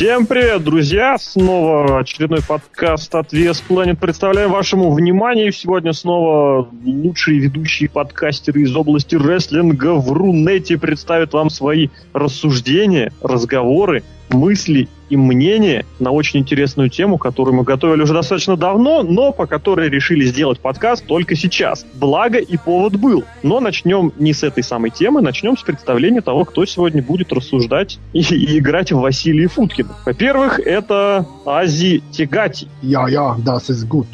Всем привет, друзья! Снова очередной подкаст от VS Planet представляем вашему вниманию. Сегодня снова лучшие ведущие подкастеры из области рестлинга в Рунете представят вам свои рассуждения, разговоры мысли и мнения на очень интересную тему, которую мы готовили уже достаточно давно, но по которой решили сделать подкаст только сейчас. Благо и повод был. Но начнем не с этой самой темы, начнем с представления того, кто сегодня будет рассуждать и, и играть в Василия Футкина. Во-первых, это Ази Тегати. Я-я, das ist gut.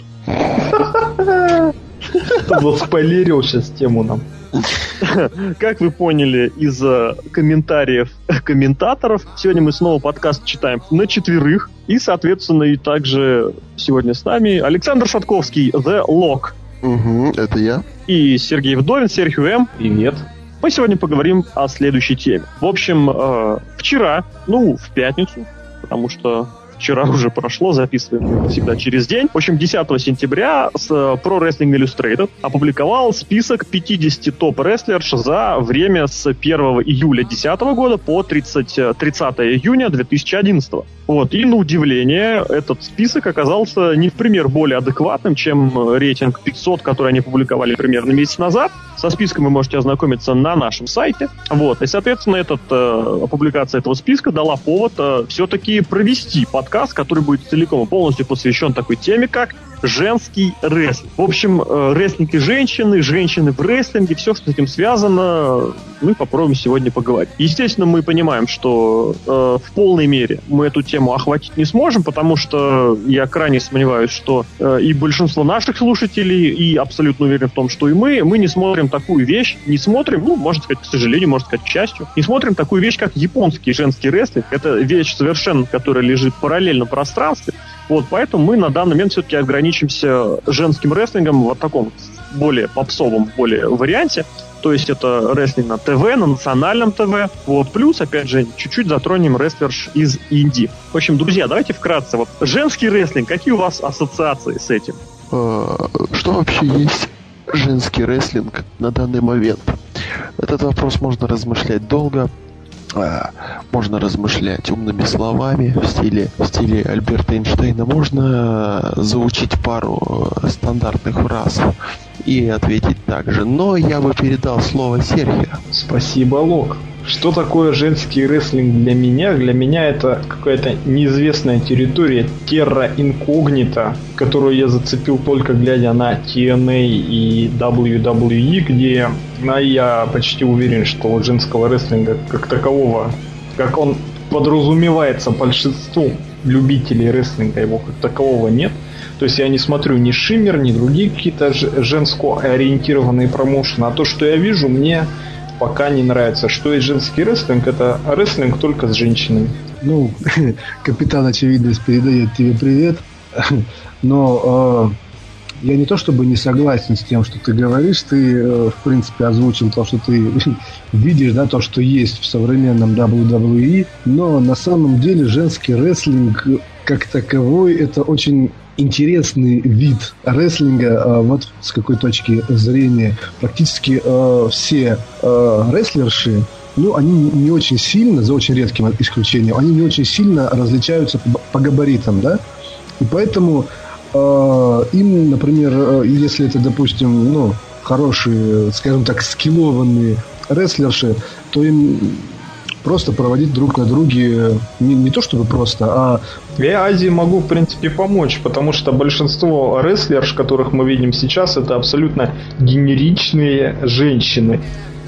Заспойлерил сейчас тему нам. Как вы поняли из э, комментариев комментаторов, сегодня мы снова подкаст читаем на четверых. И, соответственно, и также сегодня с нами Александр Шатковский, The Lock. Угу, это я. И Сергей Вдовин, Серхио М. Привет. Мы сегодня поговорим о следующей теме. В общем, э, вчера, ну, в пятницу, потому что вчера уже прошло, записываем всегда через день. В общем, 10 сентября с Pro Wrestling Illustrated опубликовал список 50 топ-рестлерш за время с 1 июля 2010 года по 30, 30 июня 2011. Вот. И на удивление, этот список оказался не в пример более адекватным, чем рейтинг 500, который они публиковали примерно месяц назад. Со списком вы можете ознакомиться на нашем сайте. Вот. И, соответственно, этот, э, публикация этого списка дала повод э, все-таки провести подкаст, который будет целиком и полностью посвящен такой теме, как женский рестлинг. В общем, э, рестлинг женщины, женщины в рестлинге, все, что с этим связано, мы попробуем сегодня поговорить. Естественно, мы понимаем, что э, в полной мере мы эту тему охватить не сможем, потому что я крайне сомневаюсь, что э, и большинство наших слушателей, и абсолютно уверен в том, что и мы, мы не смотрим такую вещь, не смотрим, ну, можно сказать, к сожалению, можно сказать, к счастью, не смотрим такую вещь, как японский женский рестлинг. Это вещь совершенно, которая лежит в параллельном пространстве, вот, поэтому мы на данный момент все-таки ограничимся женским рестлингом в таком более попсовом, более варианте. То есть это рестлинг на ТВ, на национальном ТВ. Вот, плюс, опять же, чуть-чуть затронем рестлерш из Индии. В общем, друзья, давайте вкратце. Вот женский рестлинг, какие у вас ассоциации с этим? А, что вообще есть женский рестлинг на данный момент? Этот вопрос можно размышлять долго. А, можно размышлять умными словами в стиле, в стиле Альберта Эйнштейна. Можно заучить пару э, стандартных фраз и ответить так же. Но я бы передал слово Сергею. Спасибо, Лок. Что такое женский рестлинг для меня? Для меня это какая-то неизвестная территория терра инкогнита, которую я зацепил только глядя на TNA и WWE, где а я почти уверен, что женского рестлинга как такового, как он подразумевается большинству любителей рестлинга, его как такового нет. То есть я не смотрю ни Шиммер, ни другие какие-то женско ориентированные промоушены, а то, что я вижу, мне пока не нравится. Что есть женский рестлинг, это рестлинг только с женщинами. Ну, капитан очевидность передает тебе привет. Но э, я не то чтобы не согласен с тем, что ты говоришь, ты, э, в принципе, озвучил то, что ты видишь, да, то, что есть в современном WWE, но на самом деле женский рестлинг как таковой это очень интересный вид рестлинга. А, вот с какой точки зрения практически а, все рестлерши ну, они не очень сильно, за очень редким исключением, они не очень сильно различаются по, габаритам, да? И поэтому э, им, например, если это, допустим, ну, хорошие, скажем так, скиллованные рестлерши, то им просто проводить друг на друге не, не то чтобы просто, а... Я Азии могу, в принципе, помочь, потому что большинство рестлерш, которых мы видим сейчас, это абсолютно генеричные женщины.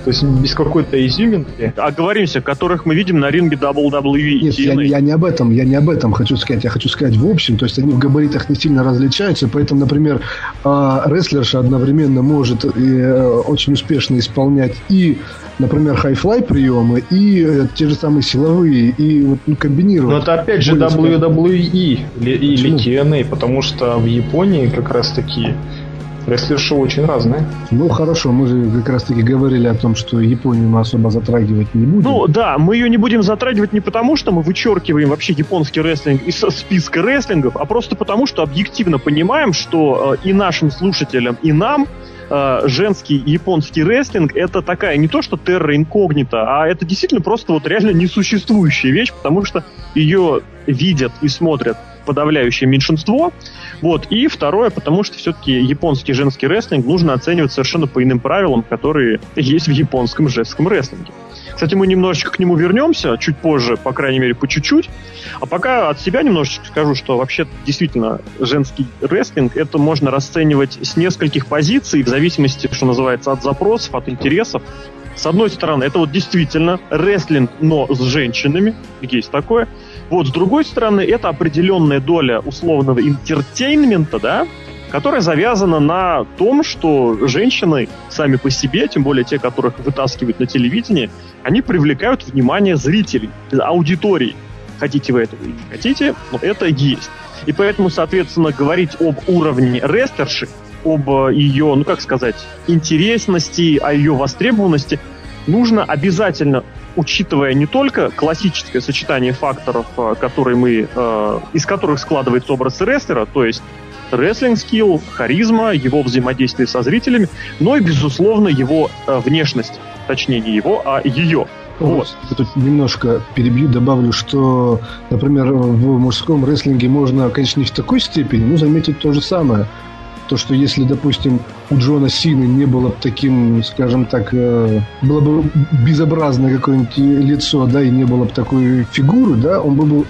То есть без какой-то изюминки. Оговоримся, которых мы видим на ринге WWE. Нет, я, я не об этом, я не об этом хочу сказать. Я хочу сказать в общем, то есть они в габаритах не сильно различаются, поэтому, например, а, рестлерша одновременно может э, очень успешно исполнять и например, хай-флай приемы и э, те же самые силовые, и вот, ну, комбинировать. Но это опять же WWE или, или TNA, потому что в Японии как раз таки Рестлерши очень разные. Ну хорошо, мы же как раз таки говорили о том, что Японию мы особо затрагивать не будем. Ну да, мы ее не будем затрагивать не потому, что мы вычеркиваем вообще японский рестлинг из списка рестлингов, а просто потому, что объективно понимаем, что э, и нашим слушателям, и нам э, женский японский рестлинг это такая не то что терра инкогнита, а это действительно просто вот реально несуществующая вещь, потому что ее видят и смотрят подавляющее меньшинство. Вот. И второе, потому что все-таки японский женский рестлинг нужно оценивать совершенно по иным правилам, которые есть в японском женском рестлинге. Кстати, мы немножечко к нему вернемся, чуть позже, по крайней мере, по чуть-чуть. А пока от себя немножечко скажу, что вообще действительно женский рестлинг это можно расценивать с нескольких позиций, в зависимости, что называется, от запросов, от интересов. С одной стороны, это вот действительно рестлинг, но с женщинами, есть такое. Вот, с другой стороны, это определенная доля условного интертейнмента, да, которая завязана на том, что женщины сами по себе, тем более те, которых вытаскивают на телевидении, они привлекают внимание зрителей, аудитории. Хотите вы этого или не хотите, но это есть. И поэтому, соответственно, говорить об уровне рестлерши, об ее, ну как сказать, интересности, о ее востребованности, нужно обязательно, учитывая не только классическое сочетание факторов, э, которые мы, э, из которых складывается образ рестлера, то есть рестлинг скилл, харизма, его взаимодействие со зрителями, но и, безусловно, его э, внешность. Точнее, не его, а ее. Вот. Я тут немножко перебью, добавлю, что, например, в мужском рестлинге можно, конечно, не в такой степени, но заметить то же самое – то, что если, допустим, у Джона Сины не было бы таким, скажем так, э, было бы безобразное какое-нибудь лицо, да, и не было бы такой фигуры, да, он бы был,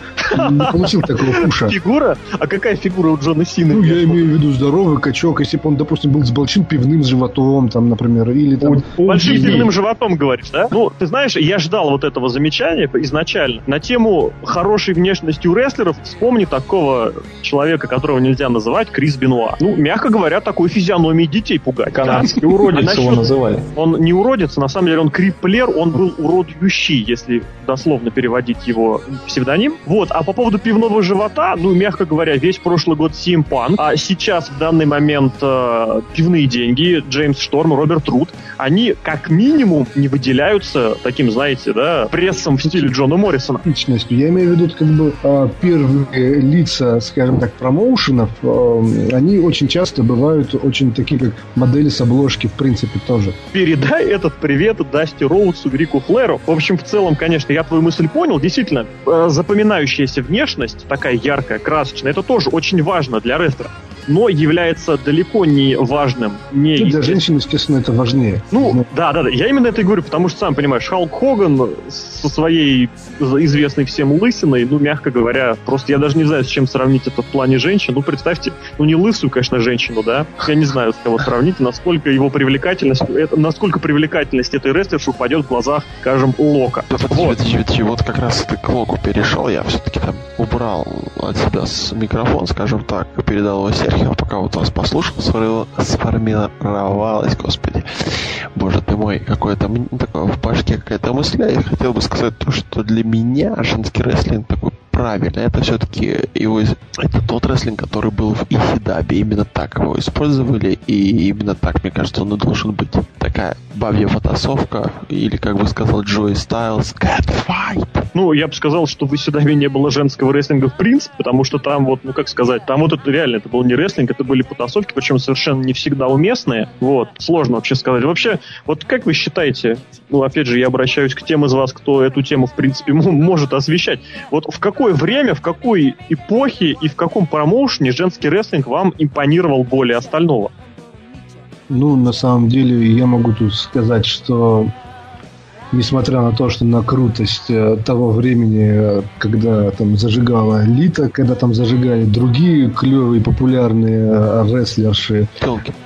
не получил такого пуша. Фигура? А какая фигура у Джона Сины? Ну, я имею в виду здоровый качок, если бы он, допустим, был с большим пивным животом, там, например, или там... Большим пивным животом, говоришь, да? Ну, ты знаешь, я ждал вот этого замечания изначально. На тему хорошей внешности у рестлеров вспомни такого человека, которого нельзя называть Крис Бенуа. Ну, мягко мягко говоря, такой физиономии детей пугать. Канадский да. уродец а насчет... его называли. Он не уродец, на самом деле он криплер, он был уродющий, если дословно переводить его псевдоним. Вот, а по поводу пивного живота, ну, мягко говоря, весь прошлый год Punk, а сейчас в данный момент э, пивные деньги, Джеймс Шторм, Роберт Руд, они как минимум не выделяются таким, знаете, да, прессом в стиле Джона Моррисона. Личностью. Я имею в виду, как бы, э, первые лица, скажем так, промоушенов, э, они очень часто часто бывают очень такие, как модели с обложки, в принципе, тоже. Передай этот привет Дасти Роудсу, Рику Флэру. В общем, в целом, конечно, я твою мысль понял. Действительно, э, запоминающаяся внешность, такая яркая, красочная, это тоже очень важно для рестлера но является далеко не важным. Не для женщин, естественно, это важнее. Ну, да, да, да. Я именно это и говорю, потому что, сам понимаешь, Халк Хоган со своей известной всем лысиной, ну, мягко говоря, просто я даже не знаю, с чем сравнить это в плане женщин. Ну, представьте, ну, не лысую, конечно, женщину, да? Я не знаю, с кого сравнить, насколько его привлекательность, это, насколько привлекательность этой рестлерши упадет в глазах, скажем, Лока. Да, подожди, вот. вот как раз ты к Локу перешел, я все-таки там убрал от себя с микрофон, скажем так, и передал его Серхио я пока вот вас послушал, сформировалась, господи, боже ты мой, какое-то такое в башке какая-то мысль, я хотел бы сказать то, что для меня женский рестлинг такой правильно. Это все-таки его, это тот рестлинг, который был в Ихидабе. Именно так его использовали, и именно так, мне кажется, он и должен быть. Такая бабья потасовка, или, как бы сказал Джои Стайлз, Fight. Ну, я бы сказал, что в Исидабе не было женского рестлинга в принципе, потому что там вот, ну, как сказать, там вот это реально, это был не рестлинг, это были потасовки, причем совершенно не всегда уместные. Вот, сложно вообще сказать. Вообще, вот как вы считаете, ну, опять же, я обращаюсь к тем из вас, кто эту тему, в принципе, может освещать. Вот в какой какое время, в какой эпохе и в каком промоушене женский рестлинг вам импонировал более остального? Ну, на самом деле, я могу тут сказать, что несмотря на то, что на крутость э, того времени, э, когда там зажигала Лита, когда там зажигали другие клевые популярные э, рестлерши,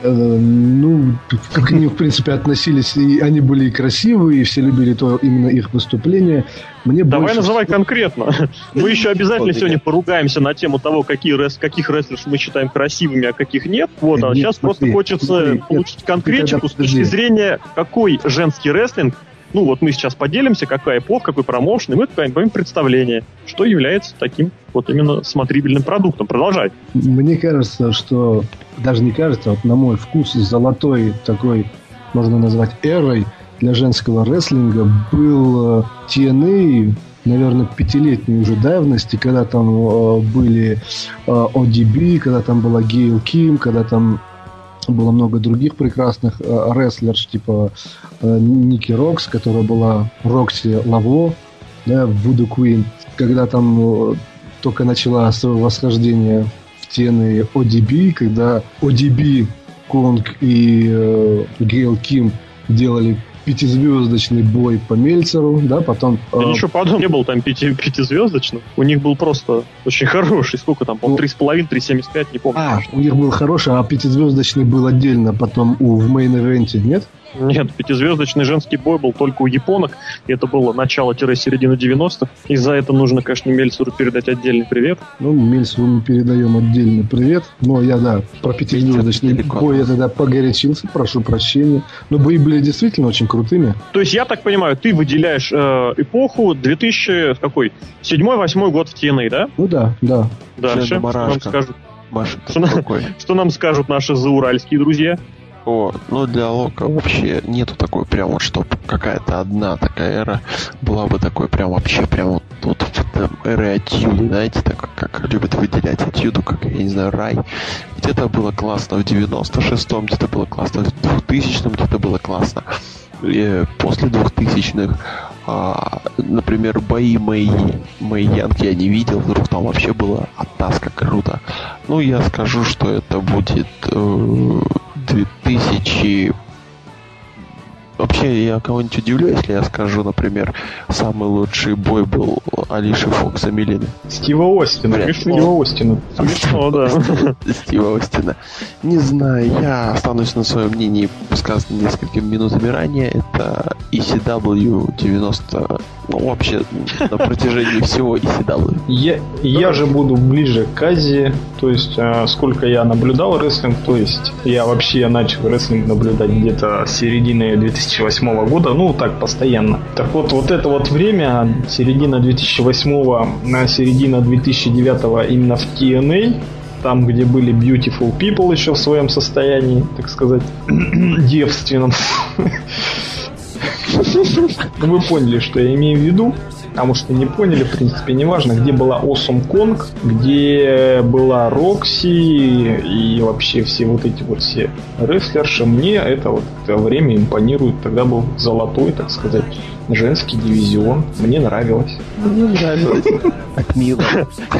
ну, как они, в принципе, относились, и они были и красивые, и все любили то именно их выступление. Мне Давай больше... называй конкретно. Мы еще обязательно сегодня поругаемся на тему того, какие рес... каких рестлеров мы считаем красивыми, а каких нет. Вот, а сейчас просто хочется получить конкретику с точки зрения, какой женский рестлинг ну вот мы сейчас поделимся, какая эпоха, какой промоушен, и мы поймем представление, что является таким вот именно смотрибельным продуктом. Продолжай. Мне кажется, что, даже не кажется, вот на мой вкус, золотой такой, можно назвать, эрой для женского рестлинга был TNA э, наверное, пятилетней уже давности, когда там э, были э, ODB, когда там была Гейл Ким, когда там было много других прекрасных э, рестлерш, типа э, Ники Рокс, которая была Рокси Лаво, да, Вуду Куин, когда там э, только начала свое восхождение в тены ODB, когда ODB, Конг и э, Гейл Ким делали пятизвездочный бой по Мельцеру, да, потом... Да э, ничего подобного не был там пяти, пятизвездочным. У них был просто очень хороший. Сколько там, по-моему, ну, 3,5, 3,75, не помню. А, у них был хороший, а пятизвездочный был отдельно потом у, в мейн-эвенте, нет? Нет, пятизвездочный женский бой был только у японок. И это было начало-середина 90-х. И за это нужно, конечно, Мельцеру передать отдельный привет. Ну, Мельцеру мы передаем отдельный привет. Но я, да, про пятизвездочный бой я тогда погорячился, прошу прощения. Но бои были действительно очень крутыми. То есть, я так понимаю, ты выделяешь э, эпоху 2000, какой? 7-8 год в TNA, да? Ну да, да. Дальше. Что нам скажут? Что, что нам скажут наши зауральские друзья? О, ну для Лока вообще нету такой прям вот, чтобы какая-то одна такая эра была бы такой прям вообще прям вот, вот там, эры Атьюды, знаете, так как любят выделять Атьюду, как, я не знаю, рай. Где-то было классно в 96-м, где-то было классно в 2000-м, где-то было классно и после 2000-х. А, например, бои Мэй, Мэй Янг я не видел, вдруг там вообще было оттаска круто. Ну, я скажу, что это будет э, 2000 Вообще, я кого-нибудь удивлю, если я скажу, например, самый лучший бой был Алиши Фокса Милины. Стива Остина. Вряд. Стива Остина. Смешно, да. Стива Остина. Не знаю, я останусь на своем мнении, сказанном несколькими минутами ранее. Это ECW 90 ну, вообще на протяжении всего ECW. Я, я же буду ближе к Азии, то есть а, сколько я наблюдал рестлинг, то есть я вообще начал рестлинг наблюдать где-то с середины 2008 года, ну так постоянно. Так вот, вот это вот время, середина 2008 на середина 2009 именно в TNA, там, где были Beautiful People еще в своем состоянии, так сказать, девственном. Ну, вы поняли, что я имею в виду. А может и не поняли, в принципе, неважно, где была Awesome Kong, где была Рокси и вообще все вот эти вот все рестлерши. Мне это вот время импонирует. Тогда был золотой, так сказать, женский дивизион. Мне нравилось. Мне нравилось. От мила.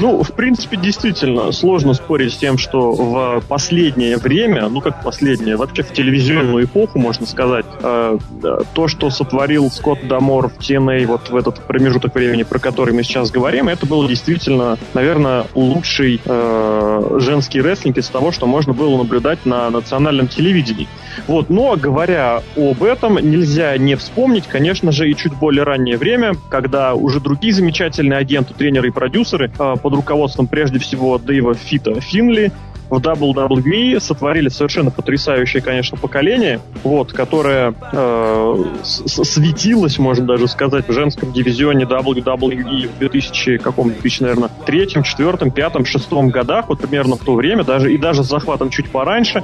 Ну, в принципе, действительно, сложно спорить с тем, что в последнее время, ну как последнее, вообще в телевизионную эпоху, можно сказать, э, то, что сотворил Скотт Дамор в TNA вот в этот промежуток времени, про который мы сейчас говорим, это был действительно, наверное, лучший э, женский рестлинг из того, что можно было наблюдать на национальном телевидении. Вот, но говоря об этом, нельзя не вспомнить, конечно же, и чуть более раннее время, когда уже другие замечательные агенты, тренеры и продюсеры э, под руководством прежде всего Дэйва Фита Финли в WWE сотворили совершенно потрясающее, конечно, поколение, вот, которое э, светилось, можно даже сказать, в женском дивизионе WWE в 2000, каком 2000, наверное, третьем, четвертом, пятом, шестом годах, вот примерно в то время, даже и даже с захватом чуть пораньше,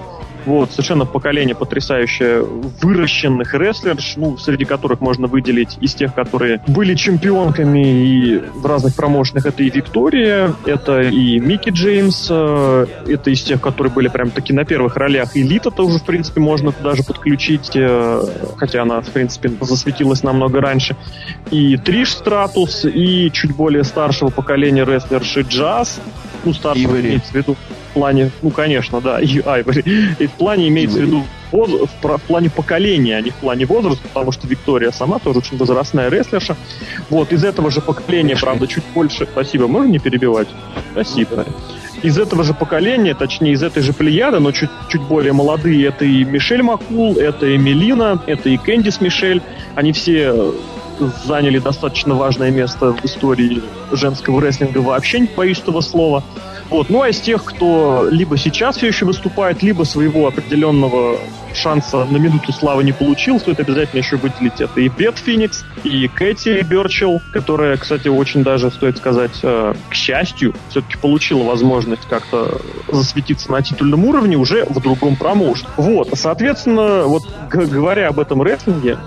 вот, совершенно поколение потрясающее выращенных рестлерш, ну, среди которых можно выделить из тех, которые были чемпионками и в разных промоушенах. Это и Виктория, это и Микки Джеймс, э, это из тех, которые были прям таки на первых ролях. Элита-то уже, в принципе, можно даже подключить, э, хотя она, в принципе, засветилась намного раньше. И Триш Стратус, и чуть более старшего поколения рестлерши Джаз, ну, старшего имеется в виду плане, ну, конечно, да, и Айвори. И в плане имеется в виду воз, в, в плане поколения, а не в плане возраста, потому что Виктория сама тоже очень возрастная рестлерша. Вот, из этого же поколения, правда, чуть больше... Спасибо, можно не перебивать? Спасибо. Из этого же поколения, точнее, из этой же плеяды, но чуть, чуть более молодые, это и Мишель Макул, это и Мелина, это и Кэндис Мишель. Они все заняли достаточно важное место в истории женского рестлинга вообще, не боюсь этого слова. Вот. Ну а из тех, кто либо сейчас все еще выступает, либо своего определенного шанса на минуту славы не получил, стоит обязательно еще выделить это и Бет Феникс, и Кэти Берчел, которая, кстати, очень даже, стоит сказать, э, к счастью, все-таки получила возможность как-то засветиться на титульном уровне уже в другом промоушене. Вот, соответственно, вот говоря об этом рестлинге,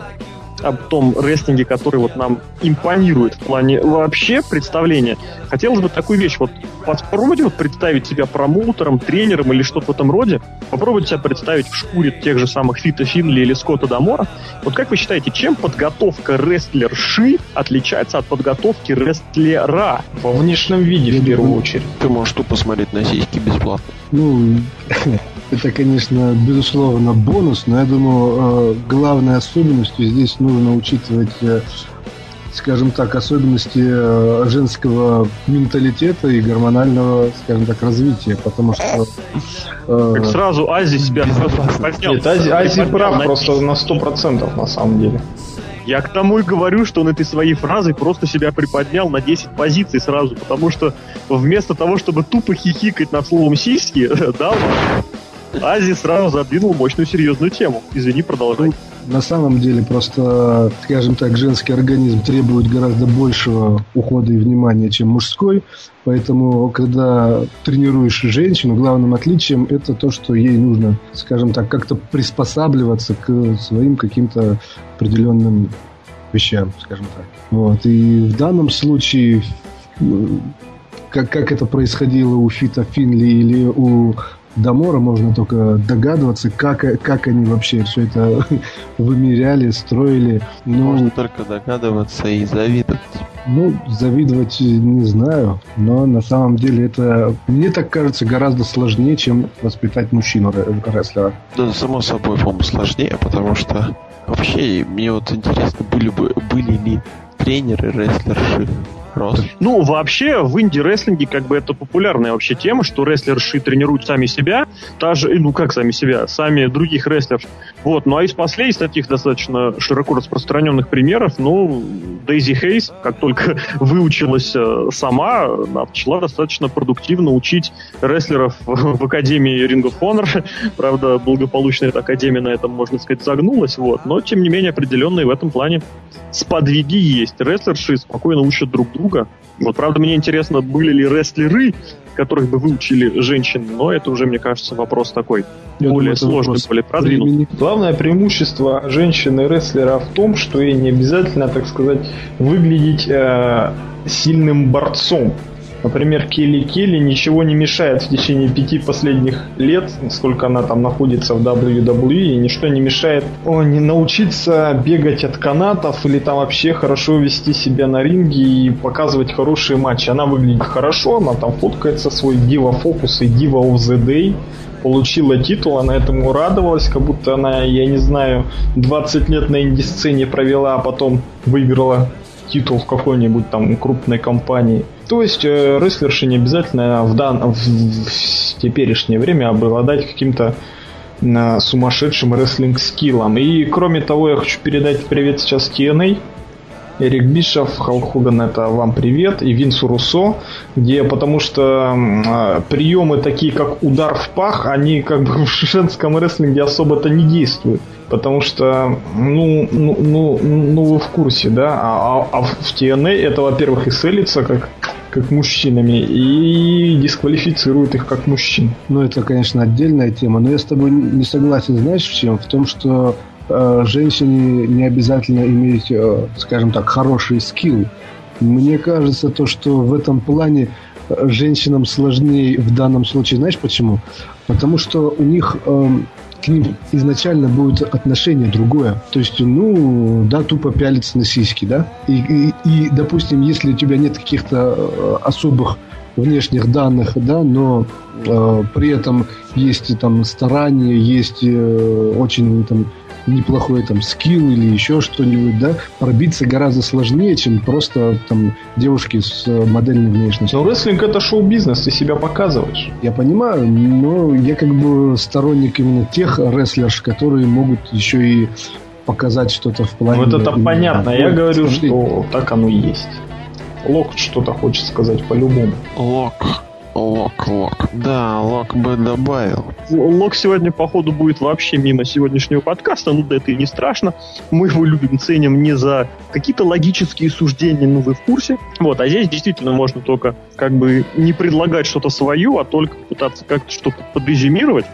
об том рестлинге, который вот нам импонирует в плане вообще представления, хотелось бы такую вещь, вот попробуйте вот представить себя промоутером, тренером или что-то в этом роде, попробуйте себя представить в шкуре тех же самых Фита Финли или Скотта Дамора. Вот как вы считаете, чем подготовка рестлерши отличается от подготовки рестлера? Во внешнем виде, в первую очередь. Ты можешь тупо смотреть на сиськи бесплатно. Ну, это, конечно, безусловно бонус, но я думаю, э, главной особенностью здесь нужно учитывать э, скажем так, особенности э, женского менталитета и гормонального, скажем так, развития, потому что... Э, как сразу Ази себя поднял. Нет, Ази, Ази прав на... просто на сто процентов на самом деле. Я к тому и говорю, что он этой своей фразой просто себя приподнял на 10 позиций сразу, потому что вместо того, чтобы тупо хихикать над словом сиськи, да, Ази сразу задвинул мощную серьезную тему. Извини, продолжай. На самом деле просто, скажем так, женский организм требует гораздо большего ухода и внимания, чем мужской. Поэтому, когда тренируешь женщину, главным отличием это то, что ей нужно, скажем так, как-то приспосабливаться к своим каким-то определенным вещам, скажем так. Вот. И в данном случае как, как это происходило у Фита Финли или у Дамора можно только догадываться, как, как они вообще все это вымеряли, строили. Ну, можно только догадываться и завидовать. Ну, завидовать не знаю, но на самом деле это, мне так кажется, гораздо сложнее, чем воспитать мужчину рестлера. Да, само собой, по-моему, сложнее, потому что вообще мне вот интересно, были бы были ли тренеры рестлерши Рос. Ну, вообще, в инди-рестлинге как бы это популярная вообще тема, что рестлерши тренируют сами себя, та же, ну как сами себя, сами других рестлеров. Вот, ну а из последних таких достаточно широко распространенных примеров, ну, Дейзи Хейс, как только выучилась э, сама, начала достаточно продуктивно учить рестлеров в Академии Ring of Honor. Правда, благополучно эта Академия на этом, можно сказать, загнулась, вот, но, тем не менее, определенные в этом плане сподвиги есть. Рестлерши спокойно учат друг друга. Вот, правда, мне интересно, были ли рестлеры, которых бы выучили женщин, но это уже, мне кажется, вопрос такой Я более думаю, сложный, более продвинутый. Главное преимущество женщины-рестлера в том, что ей не обязательно, так сказать, выглядеть э, сильным борцом. Например, Келли Келли ничего не мешает в течение пяти последних лет, сколько она там находится в WWE, ничто не мешает о, не научиться бегать от канатов или там вообще хорошо вести себя на ринге и показывать хорошие матчи. Она выглядит хорошо, она там фоткается свой Diva Focus и Diva of the Day, получила титул, она этому радовалась, как будто она, я не знаю, 20 лет на инди-сцене провела, а потом выиграла титул в какой-нибудь там крупной компании. То есть э, рестлерши не обязательно в, дан... в, в теперешнее время обладать каким-то э, сумасшедшим рестлинг-скиллом. И кроме того, я хочу передать привет сейчас TNA. Эрик Бишов, Халк Хоган, это вам привет, и Винсу Руссо, где, потому что э, приемы такие, как удар в пах, они как бы в женском рестлинге особо-то не действуют. Потому что, ну, ну, ну, ну вы в курсе, да, а, а, а в TNA это, во-первых, и селится как как мужчинами и дисквалифицирует их как мужчин. Ну, это, конечно, отдельная тема, но я с тобой не согласен, знаешь, в чем? В том, что э, женщине не обязательно иметь, э, скажем так, хороший скилл. Мне кажется, то, что в этом плане э, женщинам сложнее в данном случае, знаешь почему? Потому что у них э, к ним изначально будет отношение другое. То есть, ну, да, тупо пялиться на сиськи, да? И, и, и допустим, если у тебя нет каких-то э, особых внешних данных, да, но э, при этом есть там старания, есть э, очень там неплохой там скилл или еще что-нибудь, да, пробиться гораздо сложнее, чем просто там девушки с модельной внешностью. Но рестлинг это шоу-бизнес, ты себя показываешь. Я понимаю, но я как бы сторонник именно тех рестлерш, которые могут еще и показать что-то в плане... Вот это понятно, я говорю, что так оно и есть. Лок что-то хочет сказать по-любому. Лок. Лок, лок. Да, лок бы добавил. Лок сегодня, походу, будет вообще мимо сегодняшнего подкаста, ну да это и не страшно. Мы его любим, ценим не за какие-то логические суждения, ну вы в курсе. Вот, а здесь действительно можно только как бы не предлагать что-то свое, а только пытаться как-то что-то подрезюмировать,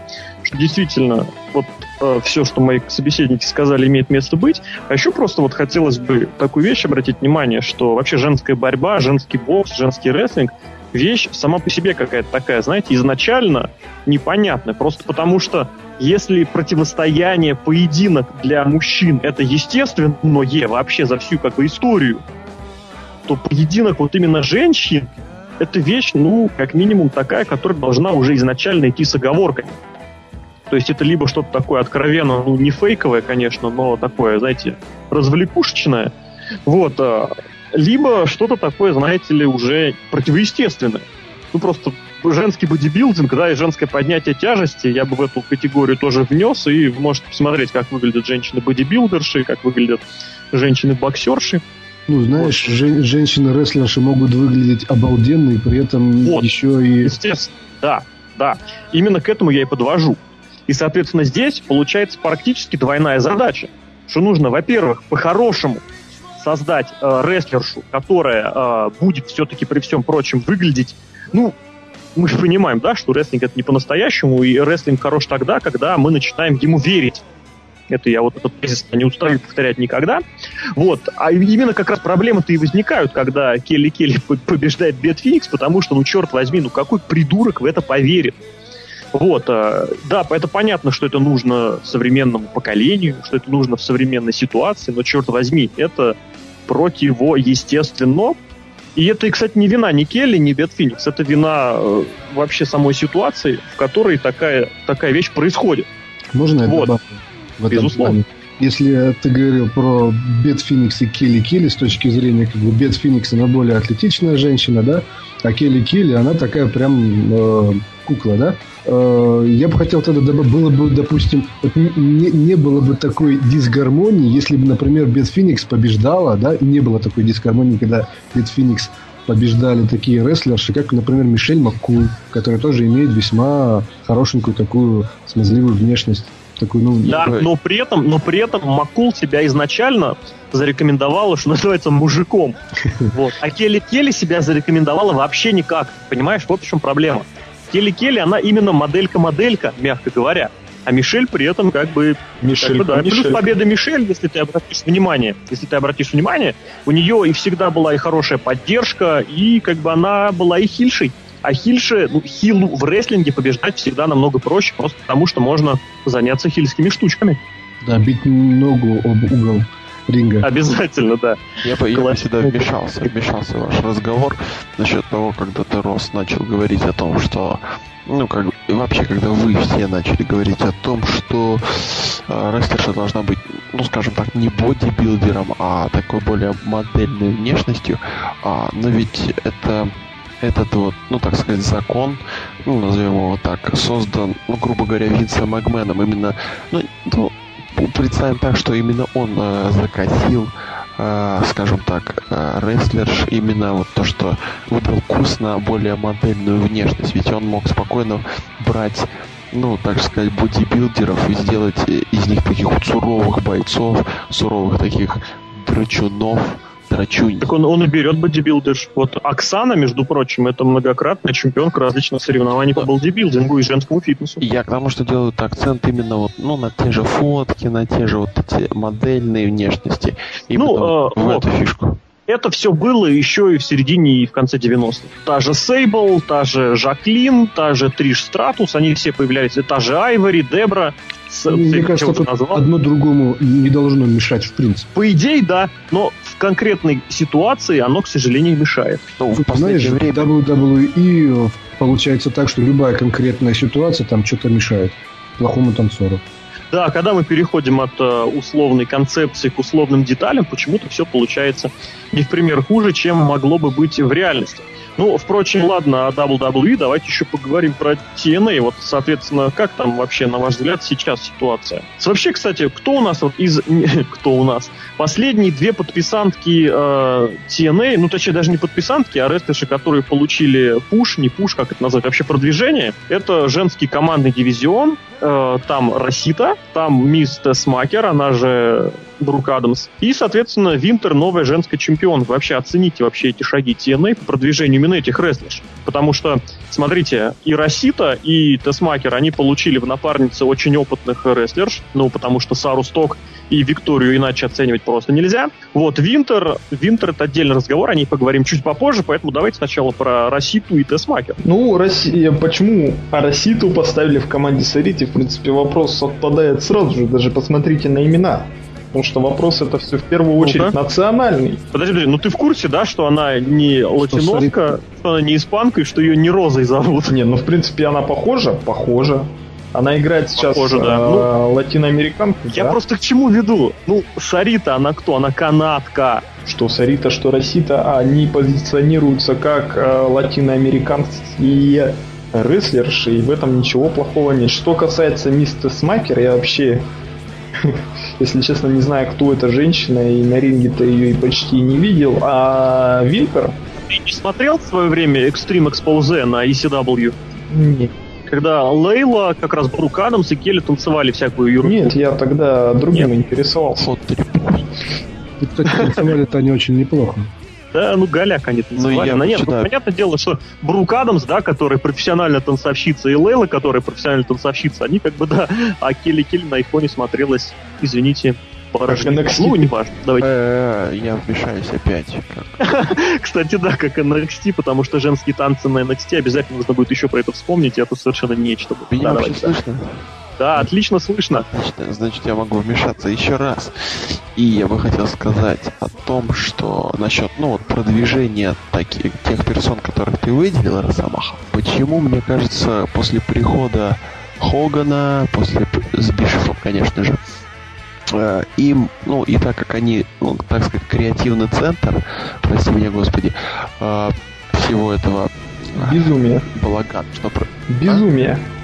что действительно вот э, все, что мои собеседники сказали, имеет место быть. А еще просто вот хотелось бы такую вещь обратить внимание, что вообще женская борьба, женский бокс, женский рестлинг вещь сама по себе какая-то такая, знаете, изначально непонятная. Просто потому что если противостояние, поединок для мужчин это естественное вообще за всю как бы историю, то поединок вот именно женщин это вещь, ну, как минимум такая, которая должна уже изначально идти с оговорками. То есть это либо что-то такое откровенно, ну, не фейковое, конечно, но такое, знаете, развлекушечное. Вот. Либо что-то такое, знаете ли, уже противоестественное. Ну, просто женский бодибилдинг, да, и женское поднятие тяжести, я бы в эту категорию тоже внес, и можете посмотреть, как выглядят женщины-бодибилдерши, как выглядят женщины-боксерши. Ну, знаешь, вот. жен- женщины-рестлерши могут выглядеть обалденно, и при этом вот. еще и... Естественно, да, да. Именно к этому я и подвожу. И, соответственно, здесь получается практически двойная задача. Что нужно, во-первых, по-хорошему создать э, рестлершу, которая э, будет все-таки при всем прочем выглядеть, ну, мы же понимаем, да, что рестлинг это не по-настоящему, и рестлинг хорош тогда, когда мы начинаем ему верить. Это я вот этот тезис не устаю повторять никогда. Вот. А именно как раз проблемы-то и возникают, когда Келли Келли побеждает Бет Феникс, потому что, ну, черт возьми, ну какой придурок в это поверит? Вот, э, да, это понятно, что это нужно современному поколению, что это нужно в современной ситуации, но черт возьми, это противоестественно. И это, кстати, не вина ни Келли, ни Бет Феникс, это вина э, вообще самой ситуации, в которой такая, такая вещь происходит. Можно я вот. добавлю? в этом Безусловно. плане. Если ты говорил про Бет Феникс и Келли Келли с точки зрения, как бы, Бет Феникс, она более атлетичная женщина, да, а Келли Келли, она такая прям э, кукла, да. Э, я бы хотел тогда, было бы, допустим, вот не, не было бы такой дисгармонии, если бы, например, Бет Феникс побеждала, да, и не было такой дисгармонии, когда Бет Феникс побеждали такие рестлерши, как, например, Мишель Маккул, которая тоже имеет весьма хорошенькую такую смазливую внешность такой, ну... Да, но при этом, но при этом Макул себя изначально зарекомендовала, что называется, мужиком. Вот. А Келли Келли себя зарекомендовала вообще никак. Понимаешь, вот в чем проблема. Келли Келли, она именно моделька-моделька, мягко говоря. А Мишель при этом как бы... Мишель, как бы, да. Мишель. Плюс победа Мишель, если ты обратишь внимание, если ты обратишь внимание, у нее и всегда была и хорошая поддержка, и как бы она была и хильшей. А хильше, ну, хилу в рестлинге побеждать всегда намного проще, просто потому что можно заняться хильскими штучками. Да, бить ногу об угол ринга. Обязательно, да. Я бы, я бы сюда вмешался, вмешался в ваш разговор насчет того, когда Терос начал говорить о том, что ну, как и вообще, когда вы все начали говорить о том, что э, рестлерша должна быть, ну, скажем так, не бодибилдером, а такой более модельной внешностью, а, но ведь это этот вот, ну так сказать, закон, ну назовем его так, создан, ну грубо говоря, Винсом Макменом. Именно, ну, ну представим так, что именно он э, закатил, э, скажем так, э, рестлерш именно вот то, что выбрал курс на более модельную внешность. Ведь он мог спокойно брать ну, так сказать, бодибилдеров и сделать из них таких вот суровых бойцов, суровых таких драчунов, Драчунь. Так он, он и берет бодибилдерш. Вот Оксана, между прочим, это многократная чемпионка различных соревнований по бодибилдингу и женскому фитнесу. Я к тому, что делают акцент именно вот, ну, на те же фотки, на те же вот эти модельные внешности. Именно ну, вот э, в вот. эту фишку. Это все было еще и в середине и в конце 90-х. Та же Сейбл, та же Жаклин, та же Триш Стратус, они все появлялись. Та же Айвори, Дебра. Мне кажется, одно другому не должно мешать в принципе. По идее, да, но конкретной ситуации оно, к сожалению, мешает. Ну, в Знаешь, время... WWE получается так, что любая конкретная ситуация там что-то мешает плохому танцору. Да, когда мы переходим от э, условной концепции к условным деталям, почему-то все получается не в пример хуже, чем могло бы быть в реальности. Ну, впрочем, ладно, о WWE давайте еще поговорим про TNA. Вот, соответственно, как там вообще, на ваш взгляд, сейчас ситуация? Вообще, кстати, кто у нас вот из... кто у нас? Последние две подписантки э, TNA, ну, точнее, даже не подписантки, а рестлерши, которые получили пуш, не пуш, как это назвать, вообще продвижение, это женский командный дивизион, э, там Росита, там мисс Тесмакер, она же Брук Адамс. И, соответственно, Винтер новая женская чемпионка. Вообще оцените вообще эти шаги TNA по продвижению именно этих рестлерш. Потому что Смотрите, и Росита, и Тесмакер, они получили в напарнице очень опытных рестлерш, ну, потому что Сару Сток и Викторию иначе оценивать просто нельзя. Вот, Винтер, Винтер это отдельный разговор, о ней поговорим чуть попозже, поэтому давайте сначала про Роситу и Тесмакер. Ну, Россия, почему Роситу поставили в команде Сарити, в принципе, вопрос отпадает сразу же, даже посмотрите на имена. Потому что вопрос это все в первую очередь ну национальный. Подожди, подожди, ну ты в курсе, да, что она не латиноска, что она не испанка и что ее не Розой зовут? Не, ну в принципе она похожа, похожа. Она играет сейчас Похоже, да. э, ну, латиноамериканку. Я да? просто к чему веду? Ну, Сарита, она кто? Она канадка. Что Сарита, что Росита, они позиционируются как э, латиноамериканские рестлерши, и в этом ничего плохого нет. Что касается мистер Смакер, я вообще если честно, не знаю, кто эта женщина, и на ринге-то ее и почти не видел. А Винтер... Ты не смотрел в свое время Extreme Expose на ECW? Нет. Когда Лейла, как раз Брук Адамс и Келли танцевали всякую ерунду. Нет, я тогда другим Нет. интересовался. Вот кстати, танцевали-то они очень неплохо. Да, ну голяк они танцевали. Ну, я Но нет, ну, понятное дело, что Брук Адамс, да, который профессиональная танцовщица, и Лейла, которая профессиональная танцовщица, они как бы, да, а Келли Келли на их фоне смотрелась, извините, NXT. Ну, не важно. Давайте. Э, я вмешаюсь опять. Кстати, да, как NXT, потому что женские танцы на NXT обязательно нужно будет еще про это вспомнить, и это совершенно нечто. Меня вообще слышно? Да, отлично слышно. Отлично, значит, я могу вмешаться еще раз. И я бы хотел сказать о том, что насчет, ну, вот, продвижения таких, тех персон, которых ты выделил, Росомаха. Почему, мне кажется, после прихода Хогана, после с Бишефом, конечно же, э, им, ну, и так как они, ну, так сказать, креативный центр, прости меня, господи, э, всего этого Безумие. Балаган. Что про... Безумие. А?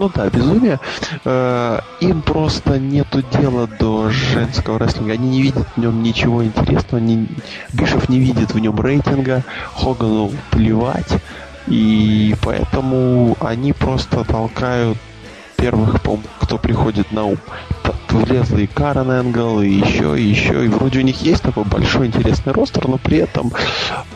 Ну да, безумие. Э, им просто нету дела до женского рестлинга. Они не видят в нем ничего интересного. Они... Бишев не видит в нем рейтинга. Хогану плевать. И поэтому они просто толкают первых, по кто приходит на ум. Влезла и Карен Энгл, и еще, и еще. И вроде у них есть такой большой интересный ростер, но при этом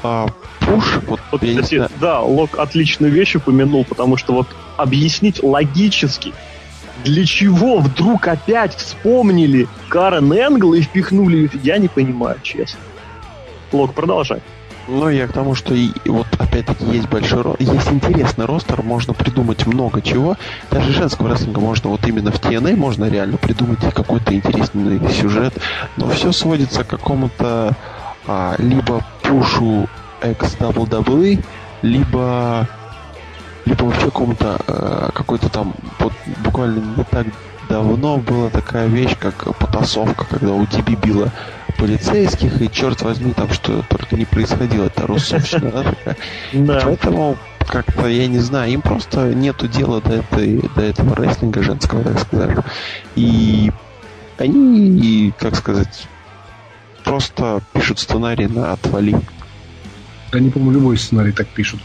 а, пуш... Вот, вот кстати, да, Лок отличную вещь упомянул, потому что вот объяснить логически, для чего вдруг опять вспомнили Карен Энгл и впихнули, я не понимаю, честно. Лок, продолжай. Ну, я к тому, что и, вот опять-таки есть большой рост, есть интересный ростер, можно придумать много чего. Даже женского рестлинга можно вот именно в TNA можно реально придумать какой-то интересный сюжет, но все сводится к какому-то а, либо пушу X WWE, либо либо вообще какому-то э, какой-то там вот буквально не так давно была такая вещь, как потасовка, когда у Диби била полицейских, и черт возьми, там что только не происходило, это русовщина, да, такая. Да. Поэтому как-то, я не знаю, им просто нету дела до, этой, до этого рестлинга женского, так сказать. И они, как сказать, просто пишут сценарий на отвали. Они, по-моему, любой сценарий так пишут.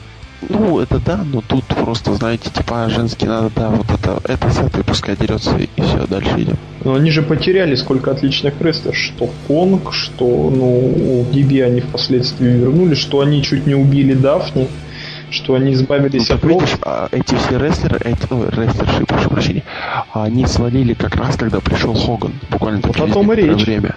Ну, это да, но тут просто, знаете, типа женский надо, да, вот это, это с этой пускай дерется, и все, дальше идем. Но они же потеряли сколько отличных рестлеров, что Конг, что, ну, Диби они впоследствии вернули, что они чуть не убили Дафни, что они избавились ну, от видишь, а, эти все рестлеры, эти, ну, рестлерши, прошу прощения, они свалили как раз, когда пришел Хоган, буквально вот и речь. время.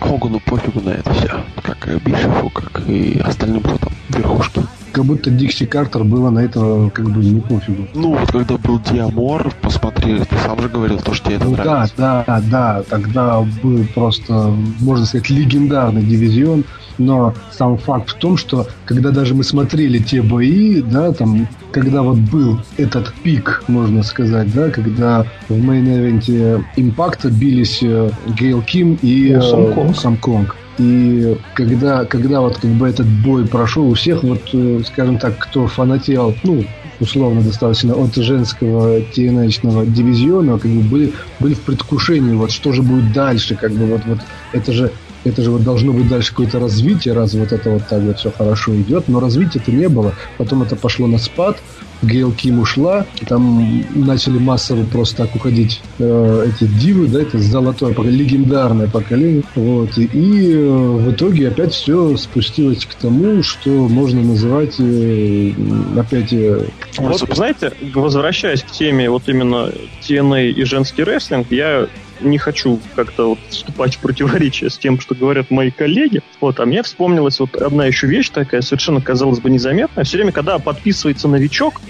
Хогану пофигу на это все, как и Бишефу, как и остальным, кто там верхушки как будто Дикси Картер было на это как бы не пофигу. Ну, вот когда был Д'Амор, посмотри, ты сам же говорил, то, что тебе это ну, нравится. Да, да, да, тогда был просто, можно сказать, легендарный дивизион, но сам факт в том, что когда даже мы смотрели те бои, да, там, когда вот был этот пик, можно сказать, да, когда в мейн-эвенте Импакта бились э, Гейл Ким и Awesome Kong. И когда, когда вот как бы этот бой прошел, у всех вот, э, скажем так, кто фанател, ну, условно достаточно от женского TNH дивизиона, как бы были, были в предвкушении, вот что же будет дальше, как бы вот, вот это же это же вот должно быть дальше какое-то развитие, раз вот это вот так вот все хорошо идет, но развития-то не было. Потом это пошло на спад, Гейл Ким ушла, там начали массово просто так уходить э, эти дивы, да, это золотое, легендарное поколение, вот, и, и э, в итоге опять все спустилось к тому, что можно называть э, опять... Э, вот, знаете, возвращаясь к теме вот именно TNA и женский рестлинг, я не хочу как-то вот вступать в противоречие с тем, что говорят мои коллеги. Вот, а мне вспомнилась вот одна еще вещь такая, совершенно, казалось бы, незаметная. Все время, когда подписывается новичок,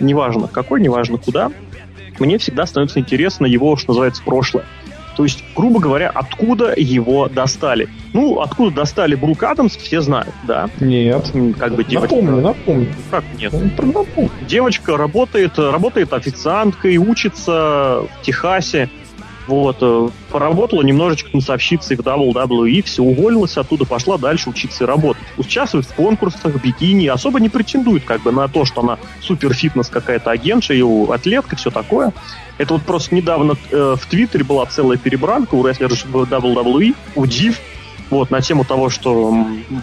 неважно какой, неважно куда, мне всегда становится интересно его, что называется, прошлое. То есть, грубо говоря, откуда его достали. Ну, откуда достали Брук Адамс, все знают, да? Нет. Как бы девочка... Напомню, напомню. Как нет? Напомню. Девочка работает, работает официанткой, учится в Техасе, вот, э, поработала немножечко танцовщицей в WWE, все, уволилась оттуда, пошла дальше учиться и работать. Участвует в конкурсах, бикини, особо не претендует как бы на то, что она супер фитнес какая-то агентша, и атлетка, все такое. Это вот просто недавно э, в Твиттере была целая перебранка у рестлеров WWE, у Див, вот, на тему того, что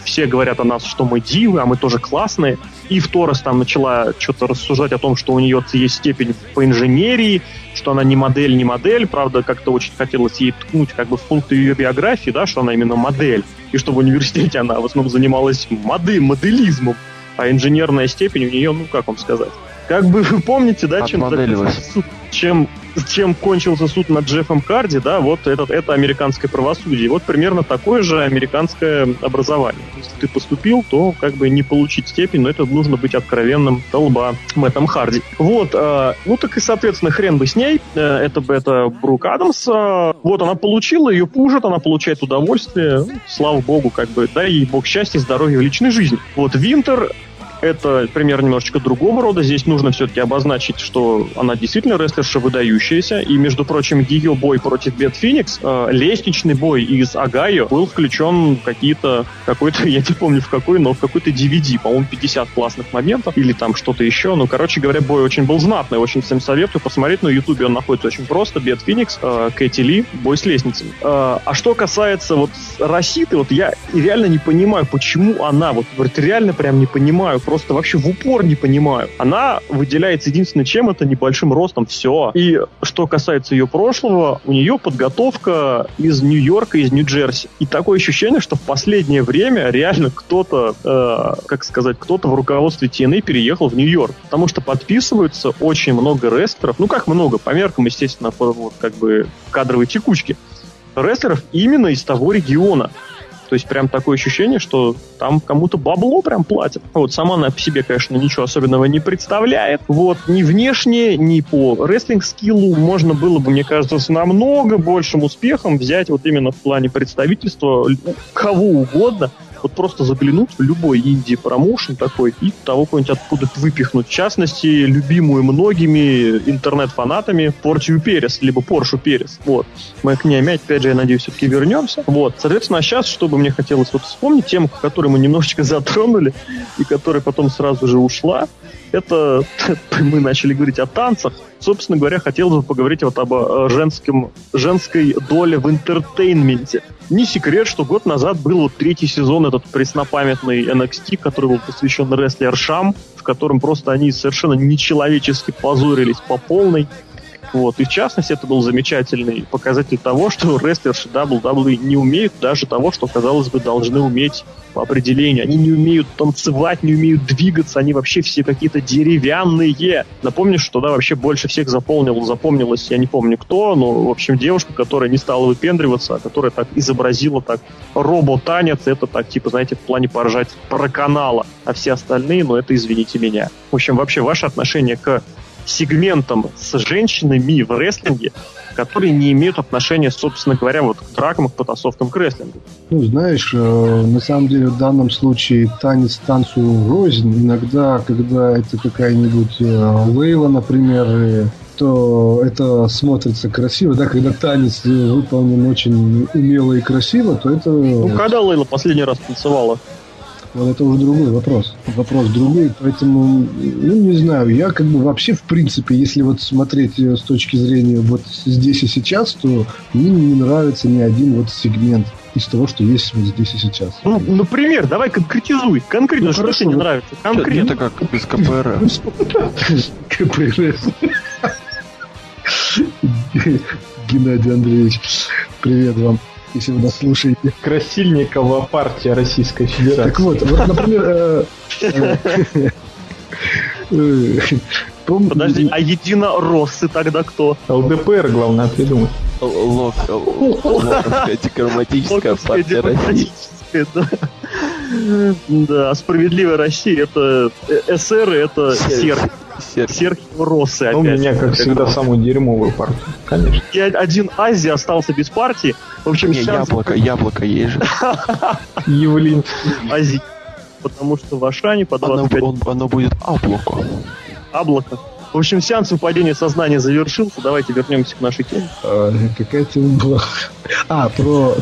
все говорят о нас, что мы дивы, а мы тоже классные. И в Торос там начала что-то рассуждать о том, что у нее есть степень по инженерии, что она не модель, не модель. Правда, как-то очень хотелось ей ткнуть как бы в пункты ее биографии, да, что она именно модель. И что в университете она в основном занималась моды, моделизмом. А инженерная степень у нее, ну, как вам сказать, как бы вы помните, да, чем, чем, чем кончился суд над Джеффом Карди, да, вот этот, это американское правосудие. Вот примерно такое же американское образование. Если ты поступил, то как бы не получить степень, но это нужно быть откровенным толба Мэттом Харди. Вот, э, ну так и, соответственно, хрен бы с ней. Э, это, это Брук Адамс. Э, вот она получила, ее пушат, она получает удовольствие. Ну, слава богу, как бы, дай ей бог счастья, здоровья в личной жизни. Вот Винтер это пример немножечко другого рода. Здесь нужно все-таки обозначить, что она действительно рестлерша выдающаяся. И, между прочим, ее бой против Бет Феникс, э, лестничный бой из Огайо, был включен какие-то, какой-то, я не помню в какой, но в какой-то DVD, по-моему, 50 классных моментов, или там что-то еще. Ну, короче говоря, бой очень был знатный, очень всем советую посмотреть. На Ютубе он находится очень просто. Бет Феникс, э, Кэти Ли, бой с лестницами. Э, а что касается вот Роситы, вот я реально не понимаю, почему она, вот, вот реально прям не понимаю, просто вообще в упор не понимаю. Она выделяется единственным чем, это небольшим ростом, все. И что касается ее прошлого, у нее подготовка из Нью-Йорка, из Нью-Джерси. И такое ощущение, что в последнее время реально кто-то, э, как сказать, кто-то в руководстве TNA переехал в Нью-Йорк. Потому что подписываются очень много рестлеров, ну как много, по меркам, естественно, вот как бы кадровой текучки рестлеров именно из того региона. То есть прям такое ощущение, что там кому-то бабло прям платят. Вот сама она по себе, конечно, ничего особенного не представляет. Вот ни внешне, ни по рестлинг-скиллу можно было бы, мне кажется, с намного большим успехом взять вот именно в плане представительства кого угодно, вот просто заглянуть в любой инди-промоушен такой и того кого-нибудь откуда-то выпихнуть. В частности, любимую многими интернет-фанатами Портию Перес, либо Поршу Перес. Вот. Мы к ней опять же, я надеюсь, все-таки вернемся. Вот. Соответственно, а сейчас, что бы мне хотелось вот вспомнить, тему, которую мы немножечко затронули, и которая потом сразу же ушла, это мы начали говорить о танцах. Собственно говоря, хотелось бы поговорить вот об э, женском, женской доле в интертейнменте. Не секрет, что год назад был вот третий сезон, этот преснопамятный NXT, который был посвящен рестлершам, в котором просто они совершенно нечеловечески позорились по полной. Вот. И в частности, это был замечательный показатель того, что рестлерши WWE не умеют даже того, что, казалось бы, должны уметь по определению. Они не умеют танцевать, не умеют двигаться, они вообще все какие-то деревянные. Напомню, что да, вообще больше всех заполнил, запомнилась, я не помню кто, но, в общем, девушка, которая не стала выпендриваться, а которая так изобразила так роботанец, это так, типа, знаете, в плане поржать про канала, а все остальные, ну, это извините меня. В общем, вообще, ваше отношение к сегментом с женщинами в рестлинге, которые не имеют отношения, собственно говоря, вот к дракам, к потасовкам, к рестлингу. Ну, знаешь, э, на самом деле в данном случае танец танцу рознь. Иногда, когда это какая-нибудь э, Лейла, например, э, то это смотрится красиво, да, когда танец выполнен очень умело и красиво, то это... Ну, когда Лейла последний раз танцевала? Вот это уже другой вопрос. Вопрос другой, поэтому, ну, не знаю, я как бы вообще, в принципе, если вот смотреть с точки зрения вот здесь и сейчас, то мне не нравится ни один вот сегмент из того, что есть вот здесь и сейчас. Ну, например, давай конкретизуй. Конкретно, ну, что хорошо, тебе не нравится? Конкретно. Это как без КПРФ. КПРФ. Геннадий Андреевич, привет вам если вы нас слушаете. Красильникова партия Российской Федерации. Так вот, вот, например... Э, э, э, Подожди, а единороссы тогда кто? ЛДПР, главное, придумать. Локовская декроматическая партия России. Да, справедливая Россия это СР, это Сербия. Серхио Россы опять. Ну, у меня, как всегда, самую дерьмовую партию. Конечно. И один Азия остался без партии. В общем, Не, шанс... яблоко, яблоко есть же. Евлин. Азия. Потому что в Ашане по 25... Оно, оно будет облако. Облако. В общем, сеанс выпадения сознания завершился. Давайте вернемся к нашей теме. А, какая тема была? А, про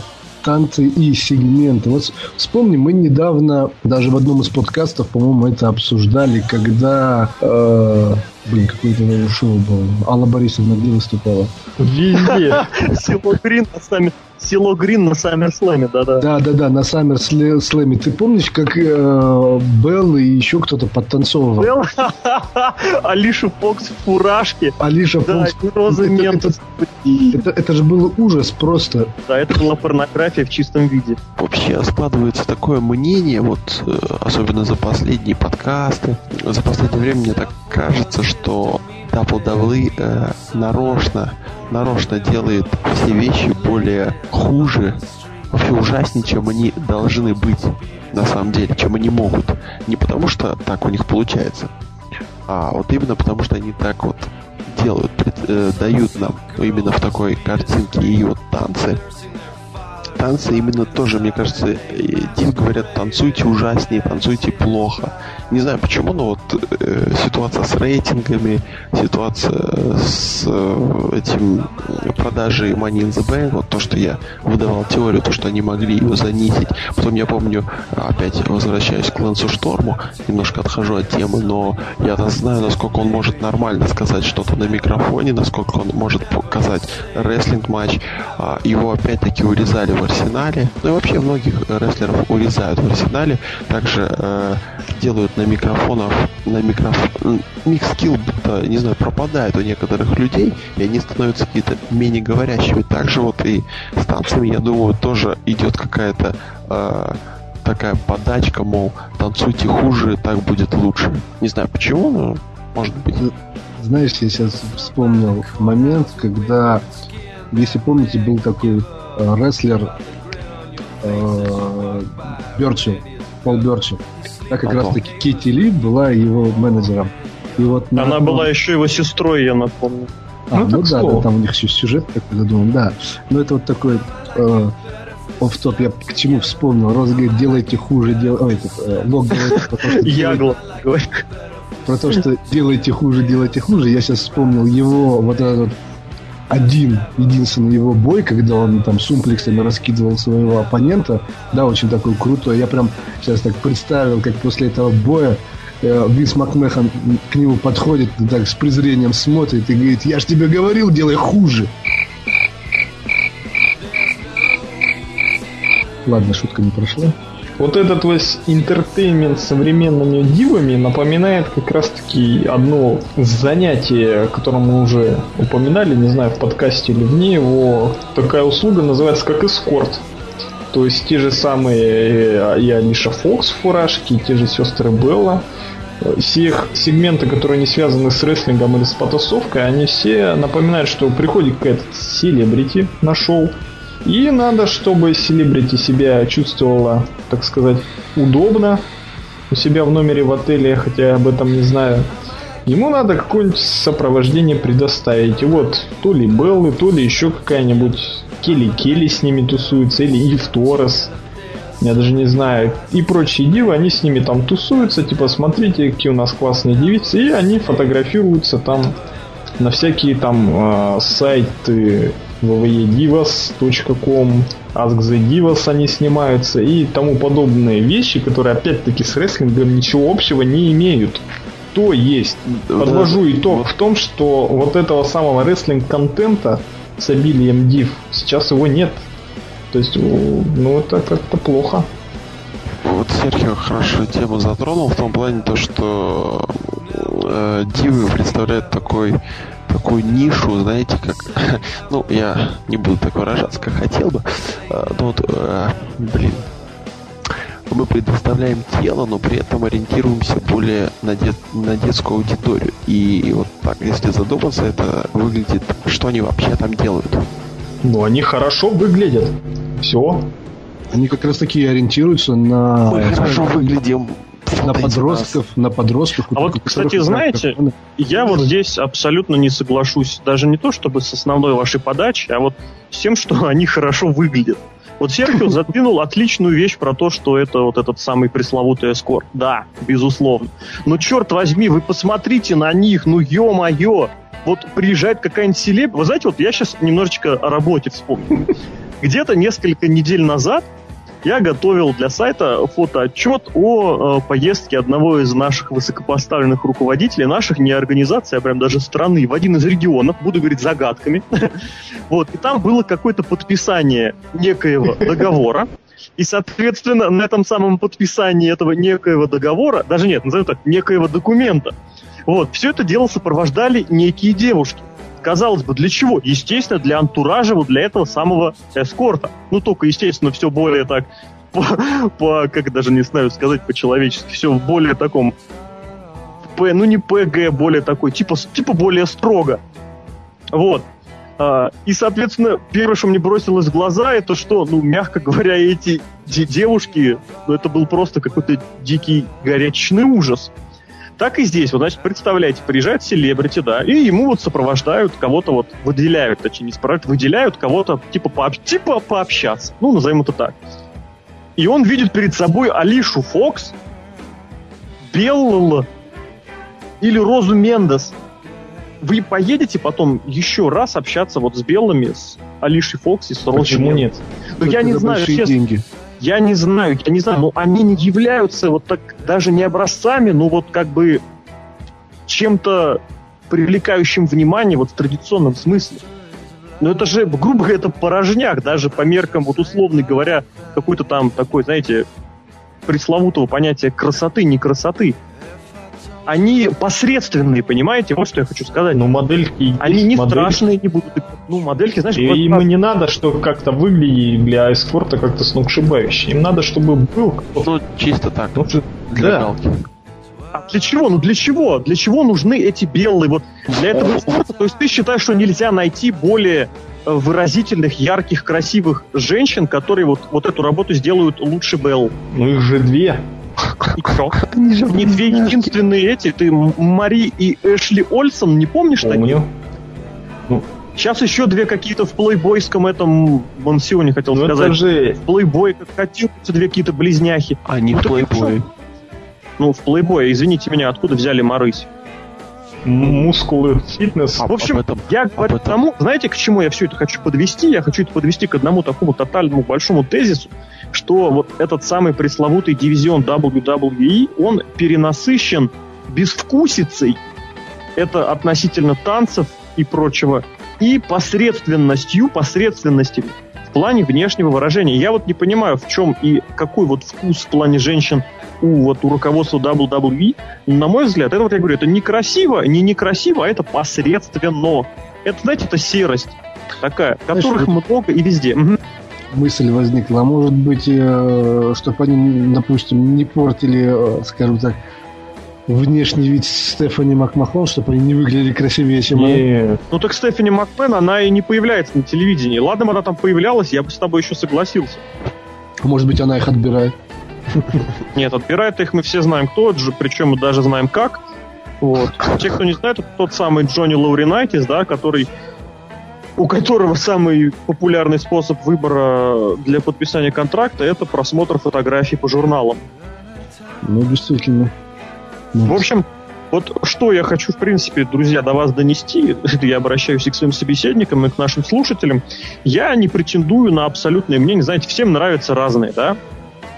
танцы и сегменты. Вот вспомни, мы недавно, даже в одном из подкастов, по-моему, это обсуждали, когда... Э, блин, какое-то шоу было. Алла Борисовна где выступала? Везде. Село Грин сами Село Грин на Саммер Слэме, да-да. Да-да-да, на Саммер Слэме. Ты помнишь, как э, Белл и еще кто-то подтанцовывал? Белл? Алиша Фокс в фуражке. Алиша да, Фокс. Роза это, это, это, это же был ужас просто. Да, это была порнография в чистом виде. Вообще складывается такое мнение, вот э, особенно за последние подкасты, за последнее время мне так кажется, что Дабл-даблы э, нарочно, нарочно делает все вещи более хуже, вообще ужаснее, чем они должны быть на самом деле, чем они могут. Не потому что так у них получается, а вот именно потому что они так вот делают, пред, э, дают нам именно в такой картинке вот танцы танцы именно тоже, мне кажется, Дин говорят, танцуйте ужаснее, танцуйте плохо. Не знаю почему, но вот э, ситуация с рейтингами, ситуация с э, этим продажей Money in the Bank, вот то, что я выдавал теорию, то, что они могли ее занизить. Потом я помню, опять возвращаюсь к Лэнсу Шторму, немножко отхожу от темы, но я знаю, насколько он может нормально сказать что-то на микрофоне, насколько он может показать рестлинг-матч. А, его опять-таки урезали в арсенале. Ну и вообще многих рестлеров урезают в арсенале. Также э, делают на микрофонах, на микрофон... Mic skill будто, не знаю, пропадает у некоторых людей, и они становятся какие-то менее говорящими. Также вот и с танцами, я думаю, тоже идет какая-то э, такая подачка, мол, танцуйте хуже, так будет лучше. Не знаю почему, но может быть. Знаешь, я сейчас вспомнил момент, когда, если помните, был такой Э, рестлер э, Берчил, Пол Берчил. Да, как раз таки Кити Ли была его менеджером. И вот Она на... была еще его сестрой, я напомню. А, ну, ну да, да, там у них еще сюжет такой задуман, да. Но это вот такой э, оф-топ, я к чему вспомнил. Роз говорит, делайте хуже, дел... Ой, э, Лок говорит, Ягла говорит. Про то, что делайте хуже, делайте хуже. Я сейчас вспомнил его вот этот вот один, единственный его бой, когда он там сумплексами раскидывал своего оппонента, да, очень такой крутой. Я прям сейчас так представил, как после этого боя э, Винс Макмехан к нему подходит, так с презрением смотрит и говорит, я ж тебе говорил, делай хуже. Ладно, шутка не прошла. Вот этот весь entertainment современными дивами напоминает как раз-таки одно занятие, о котором мы уже упоминали, не знаю, в подкасте или вне его. Такая услуга называется как эскорт. То есть те же самые э, и Алиша Фокс в фуражке, те же сестры Белла. Все их сегменты, которые не связаны с рестлингом или с потасовкой, они все напоминают, что приходит какая-то селебрити на шоу, и надо, чтобы селебрити себя чувствовала, так сказать, удобно у себя в номере в отеле, хотя я об этом не знаю. Ему надо какое-нибудь сопровождение предоставить. И вот то ли Беллы, то ли еще какая-нибудь Келли Келли с ними тусуется, или Ив Торрес. Я даже не знаю. И прочие дивы, они с ними там тусуются, типа, смотрите, какие у нас классные девицы, и они фотографируются там на всякие там э, сайты www.divas.com, Ask the Divas они снимаются и тому подобные вещи, которые опять-таки с рестлингом ничего общего не имеют. То есть, подвожу итог в том, что вот этого самого рестлинг-контента с обилием див сейчас его нет. То есть, ну это как-то плохо. Вот Серхио хорошо тему затронул в том плане, то, что э, дивы представляют такой такую нишу, знаете, как... ну, я не буду так выражаться, как хотел бы. Э, но вот, э, блин, мы предоставляем тело, но при этом ориентируемся более на, дет, на детскую аудиторию. И, и вот так, если задуматься, это выглядит, что они вообще там делают. Ну, они хорошо выглядят. Все. Они как раз таки ориентируются на... Мы хорошо выглядим. На подростков, на подростков. А вот, кстати, знаете, я вот здесь абсолютно не соглашусь. Даже не то, чтобы с основной вашей подачей, а вот с тем, что они хорошо выглядят. Вот Серхио задвинул отличную вещь про то, что это вот этот самый пресловутый эскорт. Да, безусловно. Но черт возьми, вы посмотрите на них, ну ё-моё. Вот приезжает какая-нибудь селеб... Вы знаете, вот я сейчас немножечко о работе вспомнил. Где-то несколько недель назад я готовил для сайта фотоотчет о э, поездке одного из наших высокопоставленных руководителей, наших не организаций, а прям даже страны, в один из регионов, буду говорить загадками. Вот, и там было какое-то подписание некоего договора, и, соответственно, на этом самом подписании этого некоего договора, даже нет, назовем так, некоего документа, вот, все это дело сопровождали некие девушки. Казалось бы, для чего? Естественно, для антуража, вот для этого самого эскорта. Ну, только, естественно, все более так, по, по как даже не знаю сказать по-человечески, все в более таком, П, ну не ПГ, более такой, типа, типа более строго. Вот. А, и, соответственно, первое, что мне бросилось в глаза, это что, ну, мягко говоря, эти девушки, ну, это был просто какой-то дикий горячный ужас. Так и здесь, вот, значит, представляете, приезжает селебрити, да, и ему вот сопровождают кого-то, вот, выделяют, точнее, не сопровождают, выделяют кого-то, типа, пооб... типа пообщаться, ну, назовем это так. И он видит перед собой Алишу Фокс, Белл или Розу Мендес. Вы поедете потом еще раз общаться вот с Беллами, с Алишей Фокс и с Розой Почему нет? Ну, я не знаю, честно. деньги. Я не знаю, я не знаю, но они не являются вот так даже не образцами, но вот как бы чем-то привлекающим внимание вот в традиционном смысле. Но это же, грубо говоря, это порожняк, даже по меркам, вот условно говоря, какой-то там такой, знаете, пресловутого понятия красоты, не красоты. Они посредственные, понимаете? Вот что я хочу сказать. Ну, модельки... Они не модельки. страшные, не будут... Ну, модельки, знаешь... И им не надо, что как-то выглядели для эскорта как-то сногсшибающе. Им надо, чтобы был... Ну, чисто так. Ну, для да. галки. А для чего? Ну для чего? Для чего нужны эти белые? Вот для этого эскорта? То есть ты считаешь, что нельзя найти более э, выразительных, ярких, красивых женщин, которые вот, вот эту работу сделают лучше Белл? Ну их же две. И что? Не две единственные эти. Ты Мари и Эшли Ольсон, не помнишь Помню. таких? Ну, Сейчас еще две какие-то в плейбойском этом мансионе, хотел ну, сказать. Это же... В плейбой как котируются две какие-то близняхи. Они ну, в плейбое. Ну, в плейбое, извините меня, откуда взяли Марысь? Мускулы, фитнес. В общем, этом, я говорю этом. тому, знаете, к чему я все это хочу подвести? Я хочу это подвести к одному такому тотальному большому тезису, что вот этот самый пресловутый дивизион WWE, он перенасыщен безвкусицей. Это относительно танцев и прочего. И посредственностью, посредственностями в плане внешнего выражения. Я вот не понимаю, в чем и какой вот вкус в плане женщин у, вот, у руководства WWE, на мой взгляд, это вот я говорю, это некрасиво, не некрасиво, а это посредственно. Это, знаете, это серость такая, Знаешь, которых вот много и везде. Мысль возникла, может быть, э, чтобы они, допустим, не портили, э, скажем так, внешний вид Стефани Макмахон, чтобы они не выглядели красивее, чем она. Ну так Стефани Макмен, она и не появляется на телевидении. Ладно, она там появлялась, я бы с тобой еще согласился. Может быть, она их отбирает. Нет, отбирает их мы все знаем кто, причем мы даже знаем как. Вот. Те, кто не знает, это тот самый Джонни Лауринайтис, да, который у которого самый популярный способ выбора для подписания контракта это просмотр фотографий по журналам. Ну, действительно. В общем, Вот что я хочу, в принципе, друзья, до вас донести, я обращаюсь и к своим собеседникам, и к нашим слушателям, я не претендую на абсолютное мнение, знаете, всем нравятся разные, да,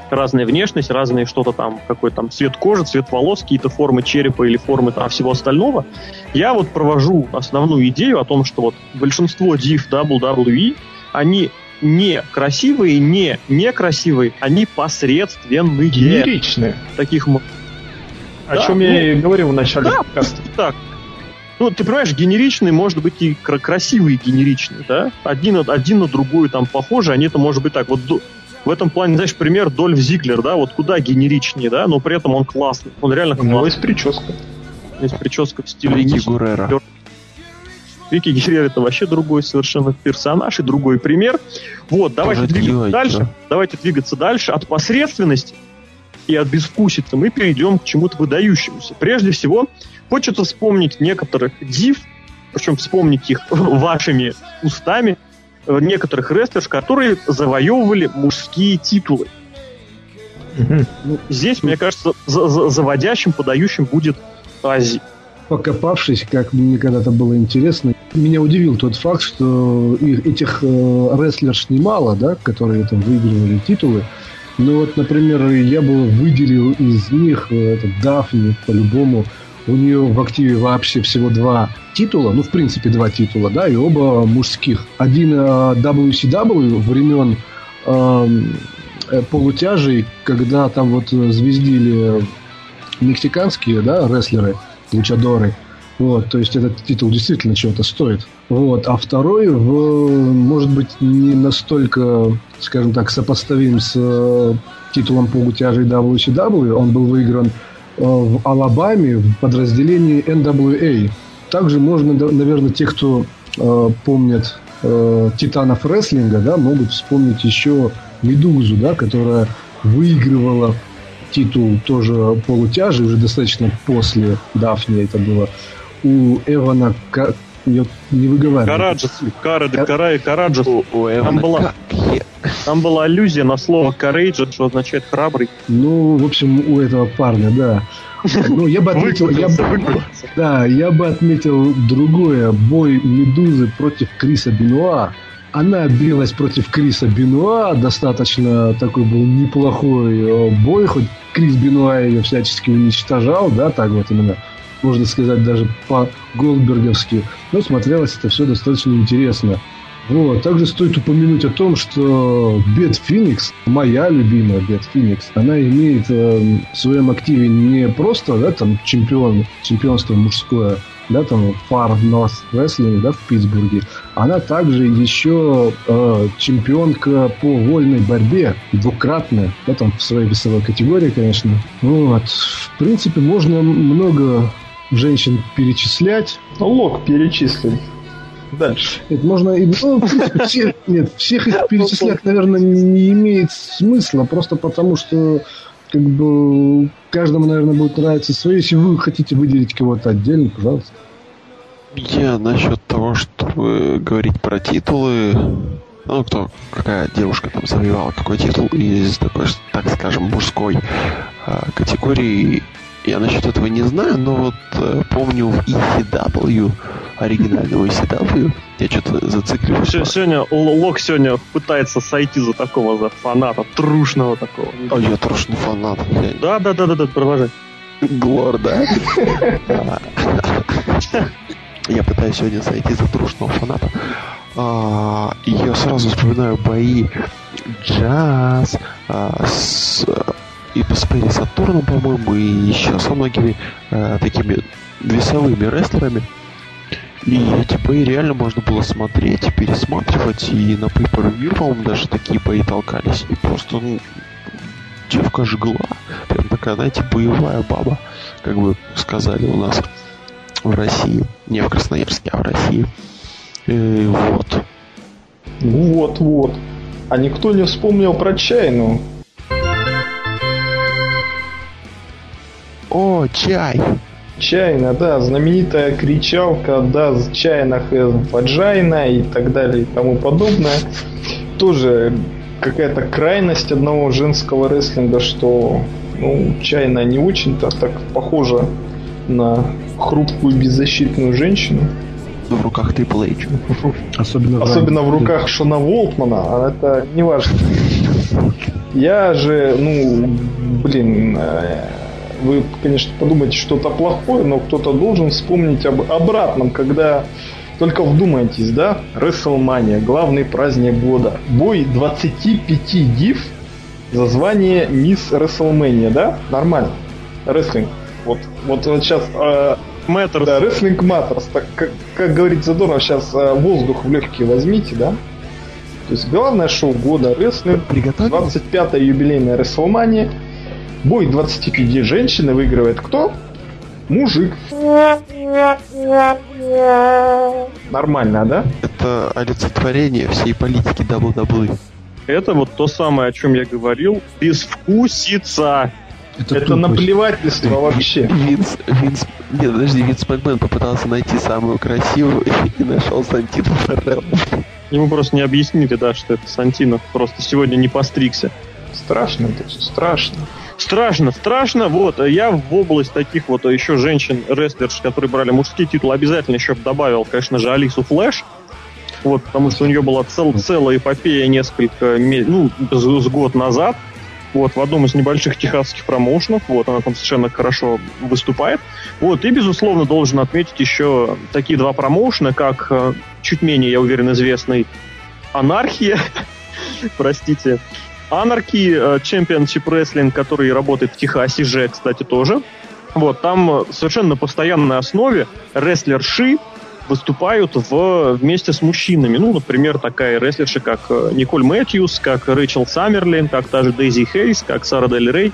разная внешность, разные что-то там, какой там цвет кожи, цвет волос, какие-то формы черепа или формы там всего остального. Я вот провожу основную идею о том, что вот большинство div WWE, они не красивые, не некрасивые, они посредственные. Генеричные. Таких о да, чем ну, я и говорил в начале да, подкаста. Так. Ну, ты понимаешь, генеричный может быть и красивый генеричный, да? Один, один на другой там похожи, они это может быть так. Вот в этом плане, знаешь, пример Дольф Зиглер, да, вот куда генеричнее, да, но при этом он классный. Он реально классный. У него есть прическа. Есть прическа в стиле Вики Гурера. Вики Геррер это вообще другой совершенно персонаж и другой пример. Вот, давайте Тоже двигаться делать, дальше. Да? Давайте двигаться дальше от посредственности и от безвкусицы мы перейдем к чему-то выдающемуся. Прежде всего, хочется вспомнить некоторых див, причем вспомнить их вашими устами, некоторых рестлерш, которые завоевывали мужские титулы. Ну, здесь, мне кажется, за за заводящим, подающим будет Ази. Покопавшись, как мне когда-то было интересно, меня удивил тот факт, что их, этих э, рестлерш немало, да, которые там выигрывали титулы, ну вот, например, я бы выделил из них э, этот Дафни по-любому. У нее в активе вообще всего два титула, ну, в принципе, два титула, да, и оба мужских. Один WCW э, времен эм, э, полутяжей, когда там вот звездили мексиканские, да, рестлеры, лучадоры – вот, то есть этот титул действительно чего-то стоит. Вот, а второй, в, может быть, не настолько, скажем так, сопоставим с э, титулом по тяжей WCW. Он был выигран э, в Алабаме в подразделении NWA. Также можно, наверное, те, кто э, помнят э, титанов рестлинга, да, могут вспомнить еще Медузу, да, которая выигрывала титул тоже полутяжи уже достаточно после Дафни это было у Эвана я не выговариваю. Караджас, Кара, Кара и. У, у там, была, там была аллюзия на слово courageous, что означает храбрый. Ну, в общем, у этого парня, да. Ну, я бы отметил, я бы, да, я бы отметил другое. Бой Медузы против Криса Бенуа. Она билась против Криса Бенуа, достаточно такой был неплохой э, бой, хоть Крис Бенуа ее всячески уничтожал, да, так вот именно можно сказать, даже по-голдберговски. Но смотрелось это все достаточно интересно. Вот. Также стоит упомянуть о том, что Бет Феникс, моя любимая Бет Феникс, она имеет э, в своем активе не просто да, там, чемпион, чемпионство мужское, да, там Far North Wrestling, да, в Питтсбурге, она также еще э, чемпионка по вольной борьбе, двукратная, да, там в своей весовой категории, конечно. Вот. В принципе, можно много женщин перечислять. Ну, лог перечислим. Дальше. Нет, можно и ну, всех, нет, всех их перечислять, наверное, не имеет смысла, просто потому что как бы каждому, наверное, будет нравиться свое. Если вы хотите выделить кого-то отдельно, пожалуйста. Я насчет того, чтобы говорить про титулы, ну, кто, какая девушка там завоевала какой титул из такой, так скажем, мужской э, категории, я насчет этого не знаю, но вот э, помню в ECW, оригинального ECW, я что-то зацикливаюсь. Сегодня Лок сегодня пытается сойти за такого, за фаната, трушного такого. А я трушный фанат. Да, да, да, да, да, продолжай. Глор, да? Я пытаюсь сегодня сойти за трушного фаната. А, я сразу вспоминаю бои джаз а, с и Перри Сатурном, по-моему, и еще со многими э, такими весовыми рестлерами. И эти бои реально можно было смотреть, пересматривать, и на pay per по-моему, даже такие бои толкались. И просто, ну, девка жгла. Прям такая, знаете, боевая баба, как бы сказали у нас в России. Не в Красноярске, а в России. И вот. Ну вот, вот. А никто не вспомнил про чайну. О, чай! Чайна, да, знаменитая кричалка, да, чайна ваджайна и так далее и тому подобное. Тоже какая-то крайность одного женского рестлинга, что ну, чайна не очень-то так похожа на хрупкую беззащитную женщину. В руках Triple H. Особенно, Особенно в руках Шона Волтмана, а это не важно. Я же, ну, блин, э, вы, конечно, подумаете что-то плохое, но кто-то должен вспомнить об обратном, когда только вдумайтесь, да? WrestleMania, главный праздник года. Бой 25 див за звание Мисс WrestleMania, да? Нормально. Рестлинг. Вот, вот, вот сейчас... Э, Matters. Да, Wrestling Matters. Так, как, как говорит Задорнов, сейчас э, воздух в легкие возьмите, да? То есть главное шоу года рестлинг, 25-я юбилейная WrestleMania. Бой 25 женщин выигрывает кто? Мужик. Нормально, да? Это олицетворение всей политики WWE. Это вот то самое, о чем я говорил. Безвкусица. Это, это наплевательство вообще. Винс, Винс, нет, подожди, Винс Макмен попытался найти самую красивую и нашел Сантину Ферреллу. Ему просто не объяснили, да, что это Сантино. Просто сегодня не постригся. Страшно это все, страшно. Страшно, страшно. Вот, я в область таких вот еще женщин-рестлерш, которые брали мужские титулы, обязательно еще добавил, конечно же, Алису Флэш. Вот, потому что у нее была цел, целая эпопея несколько, ну, с, с год назад. Вот, в одном из небольших техасских промоушенов. Вот, она там совершенно хорошо выступает. Вот, и, безусловно, должен отметить еще такие два промоушена, как э, чуть менее, я уверен, известный Анархия. Простите. Анарки э, Championship Wrestling, который работает в Техасе же, кстати, тоже. Вот, там э, совершенно на постоянной основе рестлерши выступают в, вместе с мужчинами. Ну, например, такая рестлерша, как э, Николь Мэтьюс, как Рэйчел Саммерлин, как та же Дейзи Хейс, как Сара Дель Рей.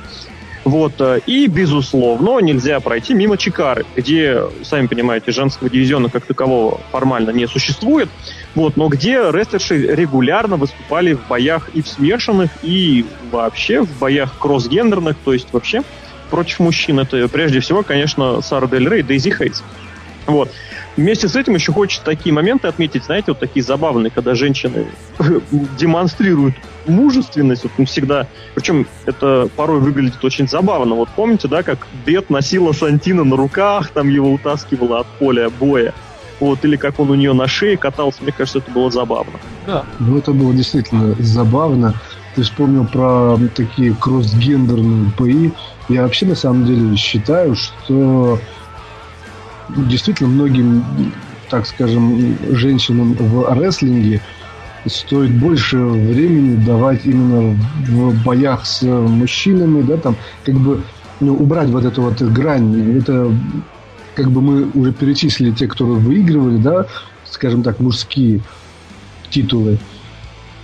Вот. И, безусловно, нельзя пройти мимо Чикары, где, сами понимаете, женского дивизиона как такового формально не существует. Вот, но где рестлерши регулярно выступали в боях и в смешанных, и вообще в боях кроссгендерных, то есть вообще против мужчин. Это прежде всего, конечно, Сара Дель Рей, Дейзи Хейтс. Вот. Вместе с этим еще хочется такие моменты отметить, знаете, вот такие забавные, когда женщины демонстрируют мужественность, вот всегда, причем это порой выглядит очень забавно. Вот помните, да, как Бет носила Сантина на руках, там его утаскивала от поля боя вот, или как он у нее на шее катался, мне кажется, это было забавно. Да. Ну, это было действительно забавно. Ты вспомнил про такие кроссгендерные бои. Я вообще, на самом деле, считаю, что действительно многим, так скажем, женщинам в рестлинге стоит больше времени давать именно в боях с мужчинами, да, там, как бы ну, убрать вот эту вот грань. Это как бы мы уже перечислили те, которые выигрывали, да, скажем так, мужские титулы.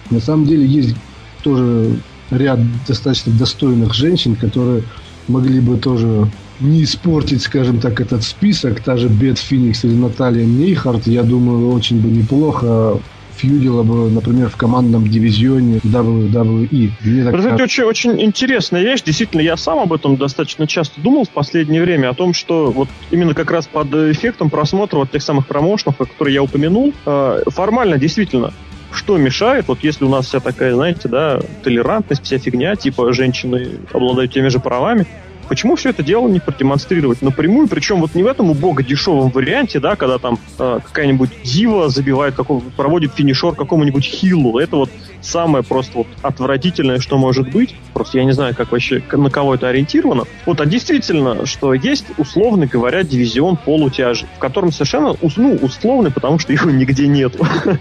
На самом деле есть тоже ряд достаточно достойных женщин, которые могли бы тоже не испортить, скажем так, этот список. Та же Бет Феникс или Наталья Нейхарт, я думаю, очень бы неплохо фьюдила бы, например, в командном дивизионе WWE. Мне так Это очень, очень интересная вещь. Действительно, я сам об этом достаточно часто думал в последнее время, о том, что вот именно как раз под эффектом просмотра вот тех самых промоушенов, которые я упомянул, э, формально действительно что мешает, вот если у нас вся такая, знаете, да, толерантность, вся фигня, типа женщины обладают теми же правами, Почему все это дело не продемонстрировать напрямую, причем вот не в этом убого дешевом варианте, да, когда там э, какая-нибудь дива забивает, какого, проводит финишер какому-нибудь хиллу. Это вот самое просто вот отвратительное, что может быть. Просто я не знаю, как вообще на кого это ориентировано. Вот, а действительно, что есть, условно говоря, дивизион полутяжи, в котором совершенно, ну, условный, потому что его нигде нет.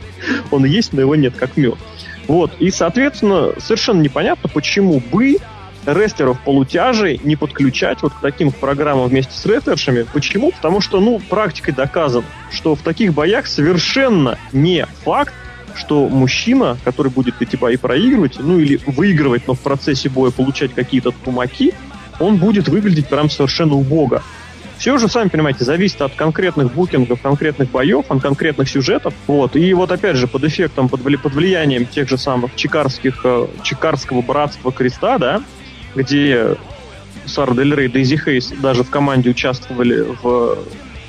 Он есть, но его нет, как мед. Вот, и, соответственно, совершенно непонятно, почему бы рестлеров полутяжей не подключать вот к таким программам вместе с рестлершами. Почему? Потому что, ну, практикой доказано, что в таких боях совершенно не факт, что мужчина, который будет эти бои проигрывать, ну или выигрывать, но в процессе боя получать какие-то тумаки, он будет выглядеть прям совершенно убого. Все же, сами понимаете, зависит от конкретных букингов, конкретных боев, от конкретных сюжетов. Вот. И вот опять же, под эффектом, под, под влиянием тех же самых чикарских, э, чикарского братства креста, да, где Сара Дель Рей, Дейзи Хейс даже в команде участвовали в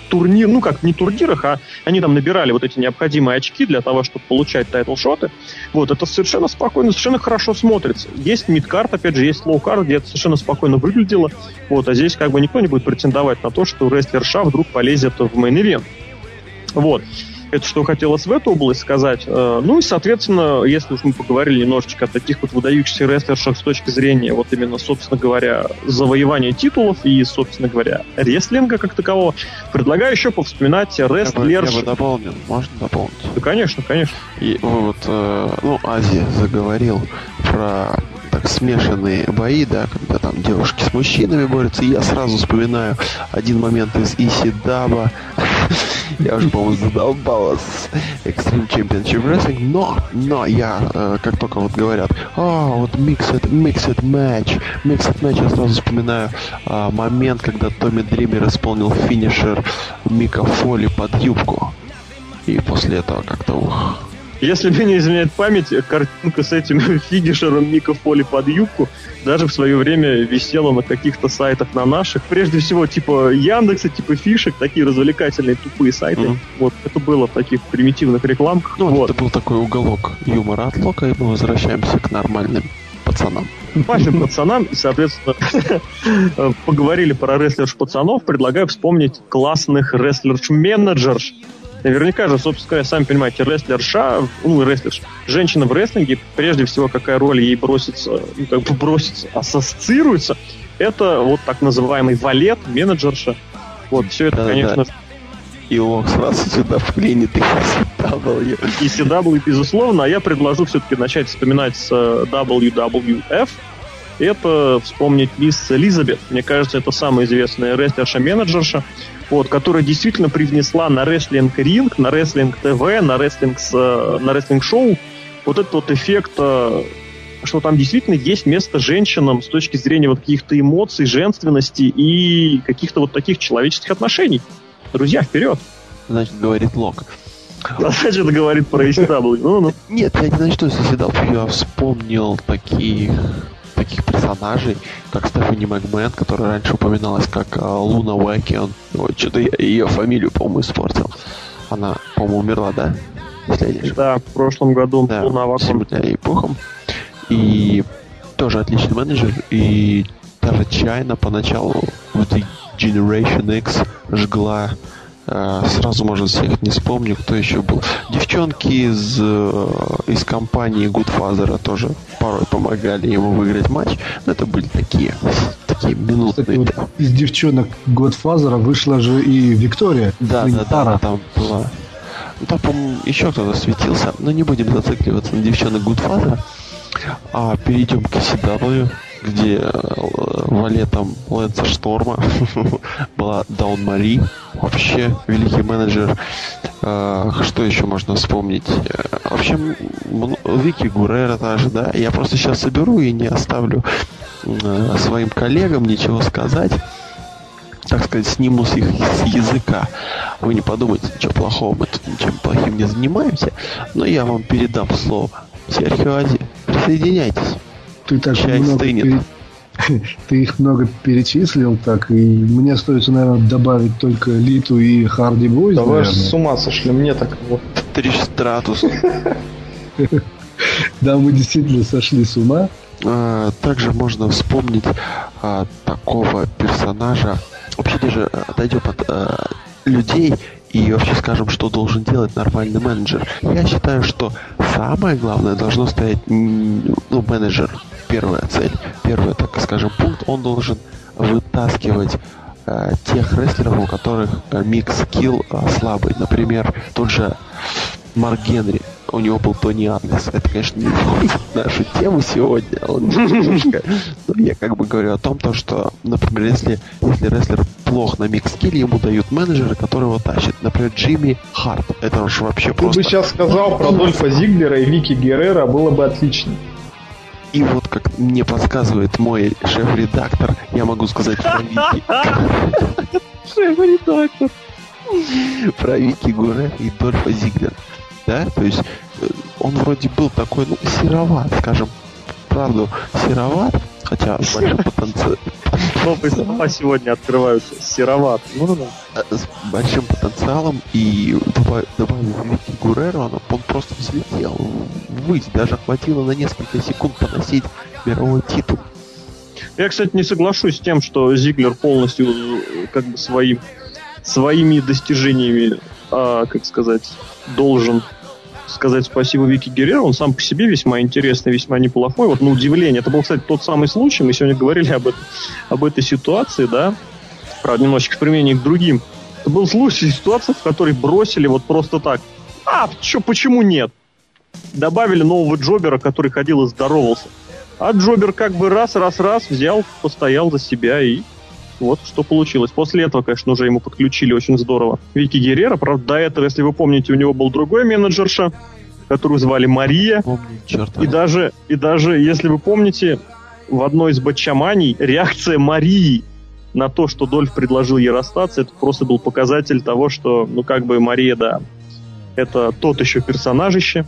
турнир, ну как не турнирах, а они там набирали вот эти необходимые очки для того, чтобы получать title shot ы. Вот, это совершенно спокойно, совершенно хорошо смотрится. Есть midcard, опять же, есть low card, где это совершенно спокойно выглядело. Вот, а здесь как бы никто не будет претендовать на то, что рестлерша вдруг полезет в main event. Вот. Это что хотелось в эту область сказать. Э, ну и, соответственно, если уж мы поговорили немножечко о таких вот выдающихся рестлершах с точки зрения вот именно, собственно говоря, завоевания титулов и, собственно говоря, рестлинга как такового, предлагаю еще повспоминать рестлерш... Я бы, я бы дополнил. Можно дополнить? Да, конечно, конечно. И вот, э, ну, Азия заговорил про смешанные бои, да, когда там девушки с мужчинами борются, и я сразу вспоминаю один момент из Исидаба, я уже, по-моему, задолбал с Extreme Championship Wrestling, но, но я, э, как только вот говорят, а, вот mixed, mixed match, mixed match, я сразу вспоминаю э, момент, когда Томми Дример исполнил финишер Мика Фоли под юбку. И после этого как-то ух, если мне не изменяет память, картинка с этим финишером Мика Фоли под юбку даже в свое время висела на каких-то сайтах на наших. Прежде всего, типа Яндекса, типа фишек, такие развлекательные тупые сайты. Mm-hmm. Вот, это было в таких примитивных рекламках. Ну, вот. это был такой уголок юмора от Лока, и мы возвращаемся к нормальным пацанам. Вашим пацанам, и, соответственно, поговорили про рестлерш пацанов, предлагаю вспомнить классных рестлерш-менеджерш, Наверняка же, собственно говоря, сами понимаете, рестлерша, ну, рестлерш, женщина в рестлинге, прежде всего, какая роль ей бросится, ну, как бы бросится, ассоциируется, это вот так называемый валет, менеджерша. Вот, все это, да, конечно... Да. И Лок сразу сюда вклинит и ECW. ECW, безусловно, а я предложу все-таки начать вспоминать с WWF, это вспомнить мисс Элизабет. Мне кажется, это самая известная рестлерша-менеджерша вот, которая действительно привнесла на рестлинг-ринг, на рестлинг-ТВ, на рестлинг, на рестлинг-шоу вот этот вот эффект, э, что там действительно есть место женщинам с точки зрения вот каких-то эмоций, женственности и каких-то вот таких человеческих отношений. Друзья, вперед! Значит, говорит Лок. А значит, говорит про ECW. Ну, ну. Нет, я не знаю, что ECW. Я вспомнил таких таких персонажей, как Стефани Макмен, которая раньше упоминалась как а, Луна Уэкион. Вот, что-то я ее фамилию, по-моему, испортил. Она, по-моему, умерла, да? Если да, в прошлом году да, Луна Вакуум. ей пухом. И тоже отличный менеджер. И даже Чайна поначалу в этой Generation X жгла Э, сразу, может, всех не вспомню, кто еще был. Девчонки из, э, из компании Goodfather тоже порой помогали ему выиграть матч. Но это были такие, такие минутные. Кстати, вот из девчонок Godfather вышла же и Виктория. Да, да, да, там была. Ну, там, по-моему, еще кто-то светился. Но не будем зацикливаться на девчонок Goodfather. А перейдем к CW где э, валетом Лэнса Шторма была Даун Мари, вообще великий менеджер. Э, что еще можно вспомнить? Э, в общем, Вики Гурера тоже, да. Я просто сейчас соберу и не оставлю своим коллегам ничего сказать так сказать, сниму с их с языка. Вы не подумайте, ничего плохого, мы тут ничем плохим не занимаемся. Но я вам передам слово. Серхио Ази, присоединяйтесь ты так Чай много стынет. ты их много перечислил, так, и мне остается, наверное, добавить только Литу и Харди Бойз, Да вы с ума сошли, мне так вот. Триш Стратус. Да, мы действительно сошли с ума. А, также можно вспомнить а, такого персонажа. Вообще даже дойдем от а, людей и вообще скажем, что должен делать нормальный менеджер. Я считаю, что самое главное должно стоять ну, менеджер первая цель, первый, так скажем, пункт, он должен вытаскивать э, тех рестлеров, у которых э, микс скилл э, слабый. Например, тот же Марк Генри, у него был Тони Атлес. Это, конечно, не нашу тему сегодня. Он немножко... Но я как бы говорю о том, то, что, например, если, если рестлер плох на микс скилле, ему дают менеджера, его тащит. Например, Джимми Харт. Это уж вообще Ты просто... Ты бы сейчас сказал про Дольфа Зиглера и Вики Геррера, было бы отлично. И вот как мне подсказывает мой шеф-редактор, я могу сказать про Вики. Шеф-редактор. Про Вики Гуре и Дольфа Зиглер. Да, то есть э, он вроде был такой, ну, сероват, скажем, правду, сероват, Хотя с большим потенциалом... Новые слова сегодня открываются. Сероват. Ну, ну, ну. С большим потенциалом и добавив Вики Гуреру, он просто взлетел ввысь. Даже хватило на несколько секунд поносить мировой титул. Я, кстати, не соглашусь с тем, что Зиглер полностью как бы своим, своими достижениями, а, как сказать, должен сказать спасибо Вики Герреру. Он сам по себе весьма интересный, весьма неплохой. Вот на удивление. Это был, кстати, тот самый случай. Мы сегодня говорили об, этом, об этой ситуации, да. Правда, немножечко в применении к другим. Это был случай, ситуация, в которой бросили вот просто так. А, чё, почему нет? Добавили нового Джобера, который ходил и здоровался. А Джобер как бы раз-раз-раз взял, постоял за себя и вот что получилось. После этого, конечно, уже ему подключили очень здорово Вики Геррера. Правда, до этого, если вы помните, у него был другой менеджерша, которую звали Мария. Помню, черт. И даже, и даже, если вы помните, в одной из батчаманий реакция Марии на то, что Дольф предложил ей расстаться, это просто был показатель того, что, ну, как бы Мария, да, это тот еще персонажище.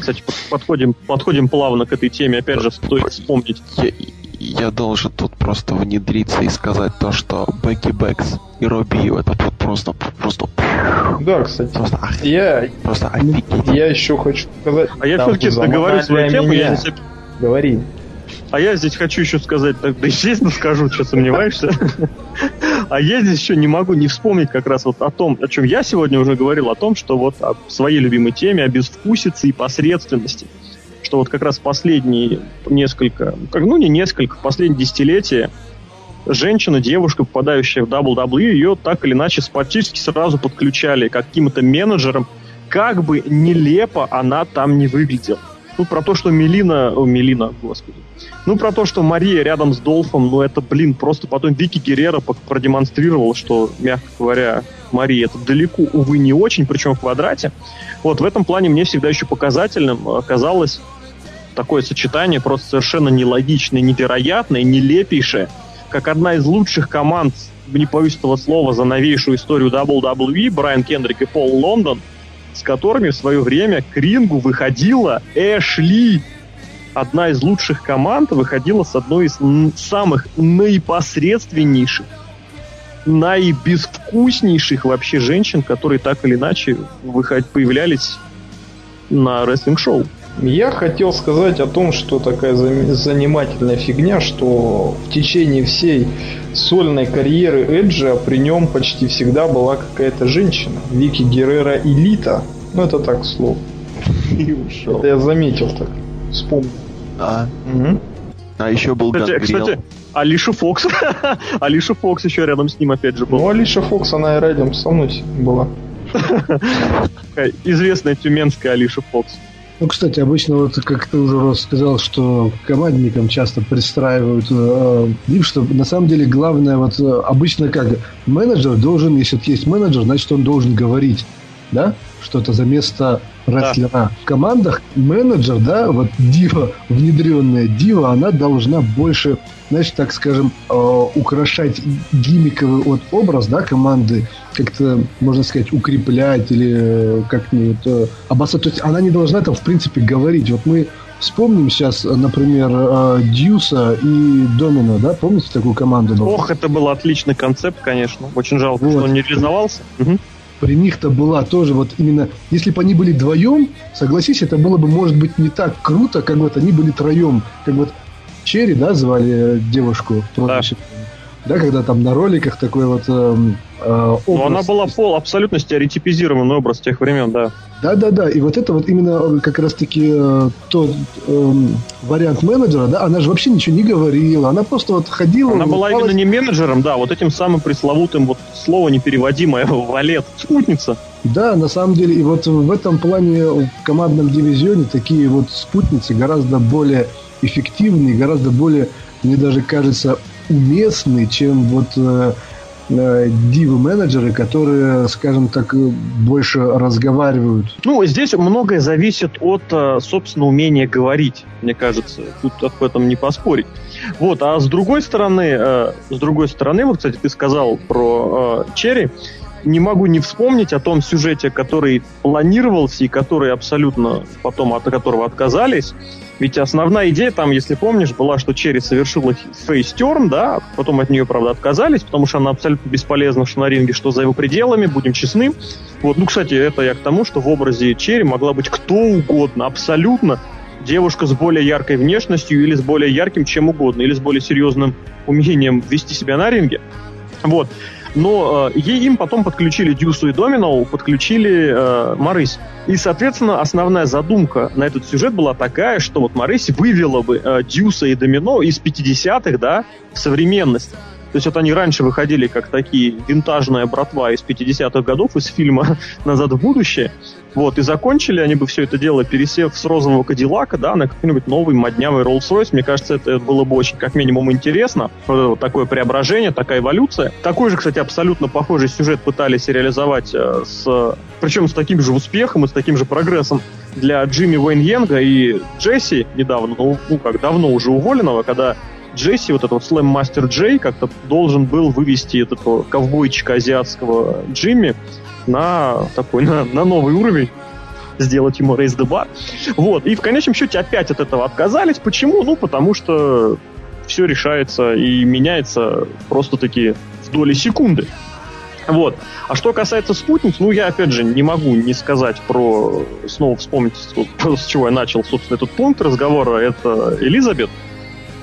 Кстати, подходим, подходим плавно к этой теме. Опять же, стоит вспомнить. Я, я должен тут просто внедриться и сказать то, что Бекки Бэкс и Робби это вот просто, просто... Да, кстати. Просто, я, просто офигеть. Я еще хочу сказать... А я все-таки договорю свою тему. Я здесь... Говори. А я здесь хочу еще сказать, да естественно скажу, что сомневаешься. А я здесь еще не могу не вспомнить как раз вот о том, о чем я сегодня уже говорил, о том, что вот о своей любимой теме, о безвкусице и посредственности. Что вот как раз последние несколько, как, ну не несколько, последние десятилетия женщина, девушка, попадающая в WWE, ее так или иначе практически сразу подключали каким-то менеджером, как бы нелепо она там не выглядела. Ну, про то, что Мелина... О, Мелина, господи. Ну, про то, что Мария рядом с Долфом, ну, это, блин, просто потом Вики Геррера продемонстрировал, что, мягко говоря, Мария это далеко, увы, не очень, причем в квадрате. Вот, в этом плане мне всегда еще показательным оказалось такое сочетание просто совершенно нелогичное, невероятное, нелепейшее, как одна из лучших команд, не боюсь этого слова, за новейшую историю WWE, Брайан Кендрик и Пол Лондон – с которыми в свое время к рингу выходила Эшли. Одна из лучших команд выходила с одной из самых наипосредственнейших, наибезвкуснейших вообще женщин, которые так или иначе выход... появлялись на рестлинг-шоу. Я хотел сказать о том, что такая занимательная фигня, что в течение всей сольной карьеры Эджа при нем почти всегда была какая-то женщина. Вики Геррера Элита. Ну это так, слово. И ушел. Это я заметил так. Вспомнил. А. Угу. А еще был кстати, кстати, Алиша Фокс. Алиша Фокс еще рядом с ним опять же был. Ну, Алиша Фокс, она и рядом со мной была. Известная тюменская Алиша Фокс. Ну, кстати, обычно, вот как ты уже раз сказал, что командникам часто пристраивают э, лифт, что на самом деле главное, вот э, обычно как менеджер должен, если есть менеджер, значит он должен говорить, да, что это за место рестлера. Да. В командах менеджер, да, вот дива, внедренная дива, она должна больше, значит, так скажем, э, украшать гиммиковый вот образ, да, команды, как-то, можно сказать, укреплять или э, как-нибудь э, обоссать. То есть она не должна там, в принципе, говорить. Вот мы Вспомним сейчас, например, э, Дьюса и Домина, да? Помните такую команду? Ох, это был отличный концепт, конечно. Очень жалко, вот. что он не реализовался. Угу при них-то была тоже вот именно, если бы они были вдвоем, согласись, это было бы, может быть, не так круто, как вот они были троем. Как вот Черри, да, звали девушку в да. Да, когда там на роликах такой вот э, э, образ. Ну, она была пол абсолютно стереотипизированный образ тех времен, да. Да-да-да, и вот это вот именно э, как раз-таки э, тот э, вариант менеджера, да, она же вообще ничего не говорила, она просто вот ходила... Она была именно не менеджером, да, вот этим самым пресловутым вот слово непереводимое валет, спутница. Да, на самом деле, и вот в этом плане в командном дивизионе такие вот спутницы гораздо более эффективные, гораздо более, мне даже кажется, уместные, чем вот э, Э, дивы-менеджеры, которые, скажем так, больше разговаривают. Ну, здесь многое зависит от, э, собственно, умения говорить, мне кажется. Тут об этом не поспорить. Вот, а с другой стороны, э, с другой стороны, вот, кстати, ты сказал про Черри, не могу не вспомнить о том сюжете, который планировался и который абсолютно потом от которого отказались. Ведь основная идея там, если помнишь, была, что Черри совершила фейстерн, да, потом от нее, правда, отказались, потому что она абсолютно бесполезна что на ринге, что за его пределами, будем честны. Вот, ну, кстати, это я к тому, что в образе Черри могла быть кто угодно, абсолютно, девушка с более яркой внешностью или с более ярким чем угодно, или с более серьезным умением вести себя на ринге. Вот. Но э, им потом подключили Дюсу и Доминоу, подключили э, Марысь. И, соответственно, основная задумка на этот сюжет была такая, что вот Марысь вывела бы э, Дюса и Домино из 50-х, да, в современность. То есть вот они раньше выходили как такие винтажная братва из 50-х годов из фильма «Назад в будущее». Вот, и закончили они бы все это дело, пересев с розового Кадиллака, да, на какой-нибудь новый моднявый Rolls-Royce. Мне кажется, это было бы очень, как минимум, интересно. Вот такое преображение, такая эволюция. Такой же, кстати, абсолютно похожий сюжет пытались реализовать э, с... Причем с таким же успехом и с таким же прогрессом для Джимми Уэйн и Джесси недавно, ну, ну как давно уже уволенного, когда Джесси, вот этот Слэм Мастер Джей, как-то должен был вывести этого ковбойчика азиатского Джимми на такой, на, на новый уровень сделать ему рейс the bar. Вот. И в конечном счете опять от этого отказались. Почему? Ну, потому что все решается и меняется просто-таки в доли секунды. Вот. А что касается спутниц, ну, я, опять же, не могу не сказать про... Снова вспомнить, с чего я начал, собственно, этот пункт разговора. Это Элизабет.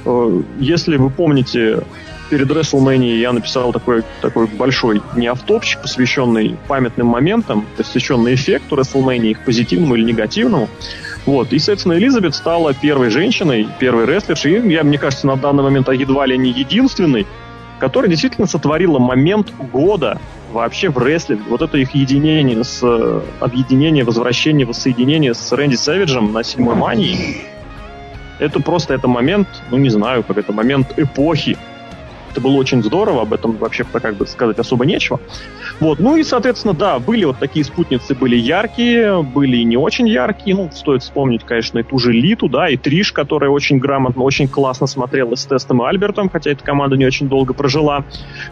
Э, если вы помните, перед WrestleMania я написал такой, такой большой не автопчик, посвященный памятным моментам, посвященный эффекту WrestleMania, их позитивному или негативному. Вот. И, соответственно, Элизабет стала первой женщиной, первой рестлершей, и я, мне кажется, на данный момент едва ли не единственной, которая действительно сотворила момент года вообще в рестлинге. Вот это их единение с объединение, возвращение, воссоединение с Рэнди Сэвиджем на седьмой мании. Это просто это момент, ну не знаю, как это момент эпохи, это было очень здорово, об этом вообще как бы сказать особо нечего. Вот, ну и, соответственно, да, были вот такие спутницы, были яркие, были и не очень яркие. Ну, стоит вспомнить, конечно, и ту же Литу, да, и Триш, которая очень грамотно, очень классно смотрелась с Тестом и Альбертом, хотя эта команда не очень долго прожила.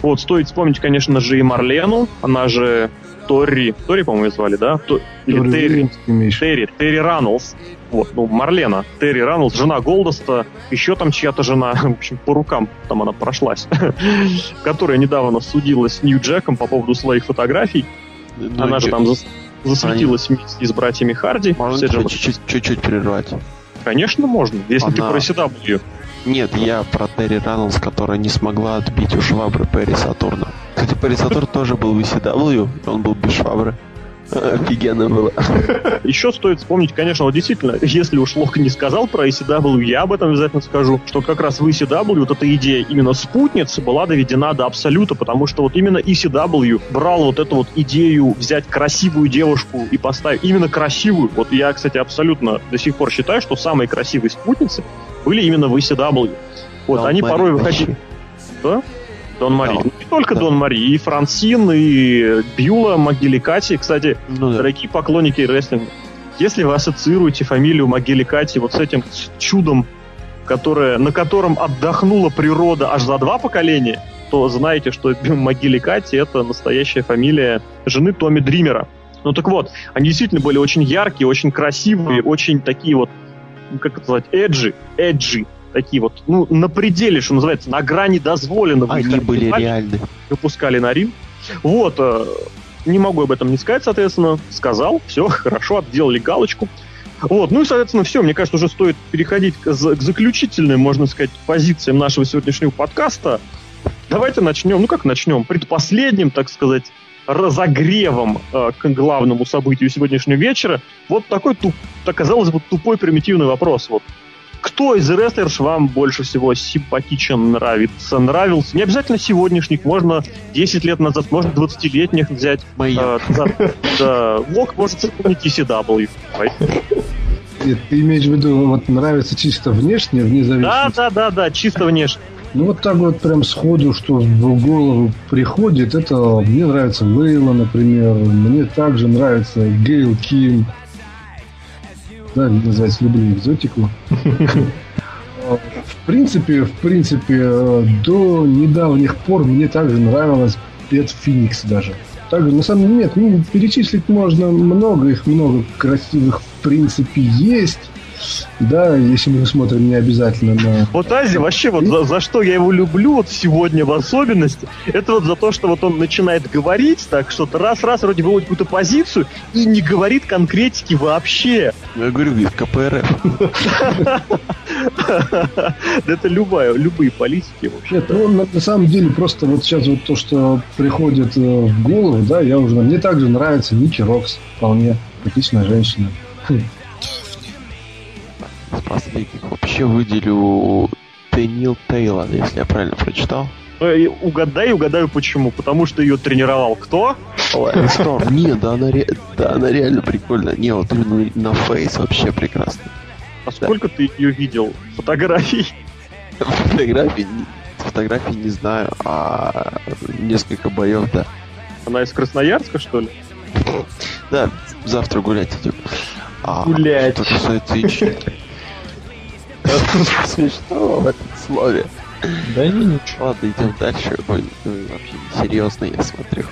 Вот, стоит вспомнить, конечно же, и Марлену, она же Тори, Тори, по-моему, звали, да? То, или Терри, Терри, Терри Раннелс. Вот, ну, Марлена, Терри Раннелс, жена Голдоста, еще там чья-то жена, в общем, по рукам там она прошлась, которая недавно судилась с Нью-Джеком по поводу своих фотографий. Ну, она же там засветилась вместе с братьями Харди. Можно чуть-чуть прервать? Конечно, можно, если ты про CW. Нет, я про Терри Раннелс, которая не смогла отбить у швабры Перри Сатурна. Кстати, Перри Сатурн тоже был в ECW, он был без швабры. Офигенно было. Еще стоит вспомнить, конечно, вот действительно, если уж Лок не сказал про ECW, я об этом обязательно скажу, что как раз в ECW вот эта идея именно спутницы была доведена до абсолюта, потому что вот именно ECW брал вот эту вот идею взять красивую девушку и поставить именно красивую. Вот я, кстати, абсолютно до сих пор считаю, что самые красивые спутницы были именно в ECW. Вот, Дон они порой выходили... Да? Дон Мари. Да. Ну, не только да. Дон Мари, и Франсин, и Бьюла, Могиликати. Кстати, ну, да. дорогие поклонники рестлинга, если вы ассоциируете фамилию Могиликати вот с этим чудом, которое, на котором отдохнула природа аж за два поколения, то знаете, что Могиликати это настоящая фамилия жены Томми Дримера. Ну так вот, они действительно были очень яркие, очень красивые, очень такие вот как это назвать, эджи, эджи, такие вот, ну, на пределе, что называется, на грани дозволенного. Они были реальны. Выпускали на ринг. Вот, э, не могу об этом не сказать, соответственно, сказал, все, хорошо, отделали галочку. Вот, ну и, соответственно, все, мне кажется, уже стоит переходить к, к заключительным, можно сказать, позициям нашего сегодняшнего подкаста. Давайте начнем, ну как начнем, предпоследним, так сказать, разогревом э, к главному событию сегодняшнего вечера. Вот такой, туп, так казалось бы, тупой примитивный вопрос. Вот кто из рестлерш вам больше всего симпатичен, нравится, нравился? Не обязательно сегодняшних, можно 10 лет назад, можно 20-летних взять. Моя. Э, да, да, Лок может вспомнить ECW. Нет, ты имеешь в виду, вот нравится чисто внешне, вне зависимости? Да, да, да, да, чисто внешне. Ну вот так вот прям сходу, что в голову приходит, это мне нравится Лейла, например, мне также нравится Гейл Ким, да, называется «Люблю экзотику». В принципе, в принципе, до недавних пор мне также нравилась Пет Феникс даже. также, на самом деле, нет, ну, перечислить можно много, их много красивых в принципе есть. Да, если мы смотрим не обязательно на... Вот Ази, вообще, вот за, за что я его люблю, вот сегодня в особенности, это вот за то, что вот он начинает говорить так, что-то раз-раз вроде выводит какую-то позицию и не говорит конкретики вообще. Я говорю, говорит, КПРФ. Это любая, любые политики вообще. Нет, на, на самом деле, просто вот сейчас вот то, что приходит э, в голову, да, я уже... Мне также нравится Ники Рокс, вполне. Отличная женщина. Последних вообще выделю Тенил Тейлор, если я правильно прочитал. Ну, угадай, угадаю почему. Потому что ее тренировал кто? Сторм. Не, да она, ре... да она реально прикольная. Не, вот именно на фейс вообще прекрасно. А сколько ты ее видел? Фотографий? Фотографии, фотографии не знаю, а несколько боев, да. Она из Красноярска, что ли? Да, завтра гулять идем. А, гулять. Что касается Ичи... Смешно в этом слове. Да не ничего. Ладно, идем дальше. Ой, ну, вообще серьезно я смотрю.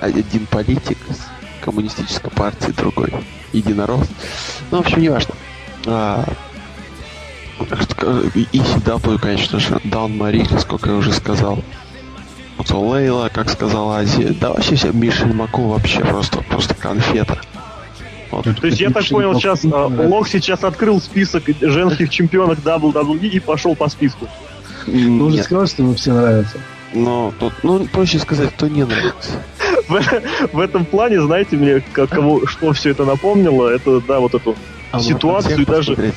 Один политик из коммунистической партии, другой единорос. Ну, в общем, неважно. А, и CW, конечно же, Даун Мари, сколько я уже сказал. Лейла, как сказала Азия. Да вообще вся Мишель Маку вообще просто, просто конфета. Вот. То есть я так понял, сейчас а, Лох сейчас открыл список женских чемпионок WWE и пошел по списку. Ну, уже сказал, что ему все нравятся. Но тут, ну, проще сказать, кто не нравится. В, в этом плане, знаете, мне как, кого, что все это напомнило, это, да, вот эту а ситуацию даже...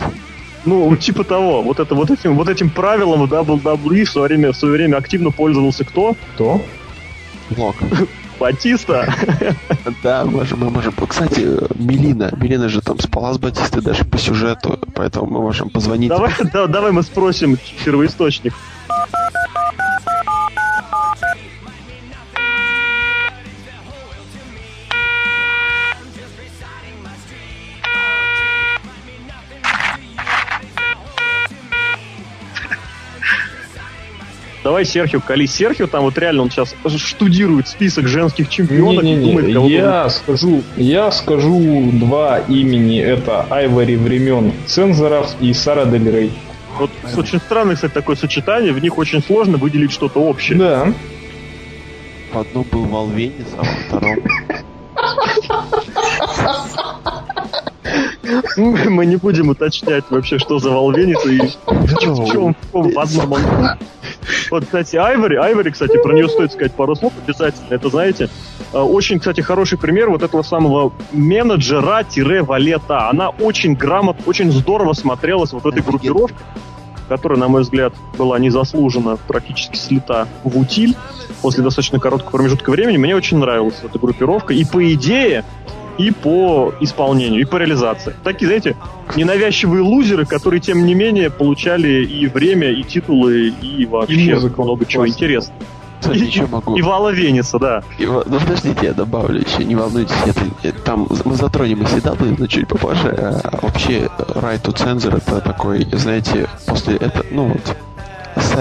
Ну, типа того. Вот, это, вот, этим, вот этим правилом WWE в свое время, в свое время активно пользовался кто? Кто? Лок. Батиста. Да, можем, мы можем. Кстати, Мелина. Мелина же там спала с Батистой даже по сюжету, поэтому мы можем позвонить. Давай, да, давай мы спросим первоисточник. Давай Серхио, кали Серхио, там вот реально он сейчас штудирует список женских чемпионов не, не, не. думает, кого я будет. скажу, я скажу два имени, это Айвори времен Цензоров и Сара Дель Рей. Вот Айвори. очень странное, кстати, такое сочетание, в них очень сложно выделить что-то общее. Да. В одном был Волвенис, а во втором... Мы не будем уточнять вообще, что за Волвенис и в чем, в одном он вот, кстати, Айвори, Айвори, кстати, про нее стоит сказать пару слов обязательно. Это, знаете, э, очень, кстати, хороший пример вот этого самого менеджера-валета. Она очень грамотно, очень здорово смотрелась вот этой группировке, которая, на мой взгляд, была незаслуженно практически слита в утиль после достаточно короткого промежутка времени. Мне очень нравилась эта группировка. И по идее, и по исполнению, и по реализации. Такие, знаете, ненавязчивые лузеры, которые, тем не менее, получали и время, и титулы, и вообще и музыку, много чего интересного. Кстати, и, еще могу. И Вала Венеса, да. И, ну, подождите, я добавлю еще, не волнуйтесь, это, там мы затронем и седаблы, но чуть попозже. А, вообще, Right to Censor это такой, знаете, после этого, ну вот,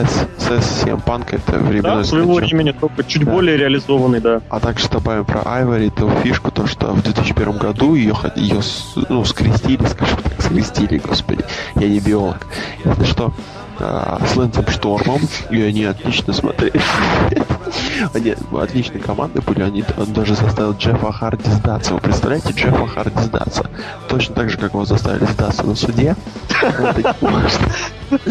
Сэс CM Punk это временной Да, своего времени, только чуть да. более реализованный, да. А также добавим про Айвори ту фишку, то что в 2001 году ее, ее ну, скрестили, скажем так, скрестили, господи, я не биолог. Это что, а, с Лэнсом Штормом, и они отлично смотрели. они отличные команды были, они он даже заставил Джеффа Харди сдаться. Вы представляете, Джеффа Харди сдаться? Точно так же, как его заставили сдаться на суде.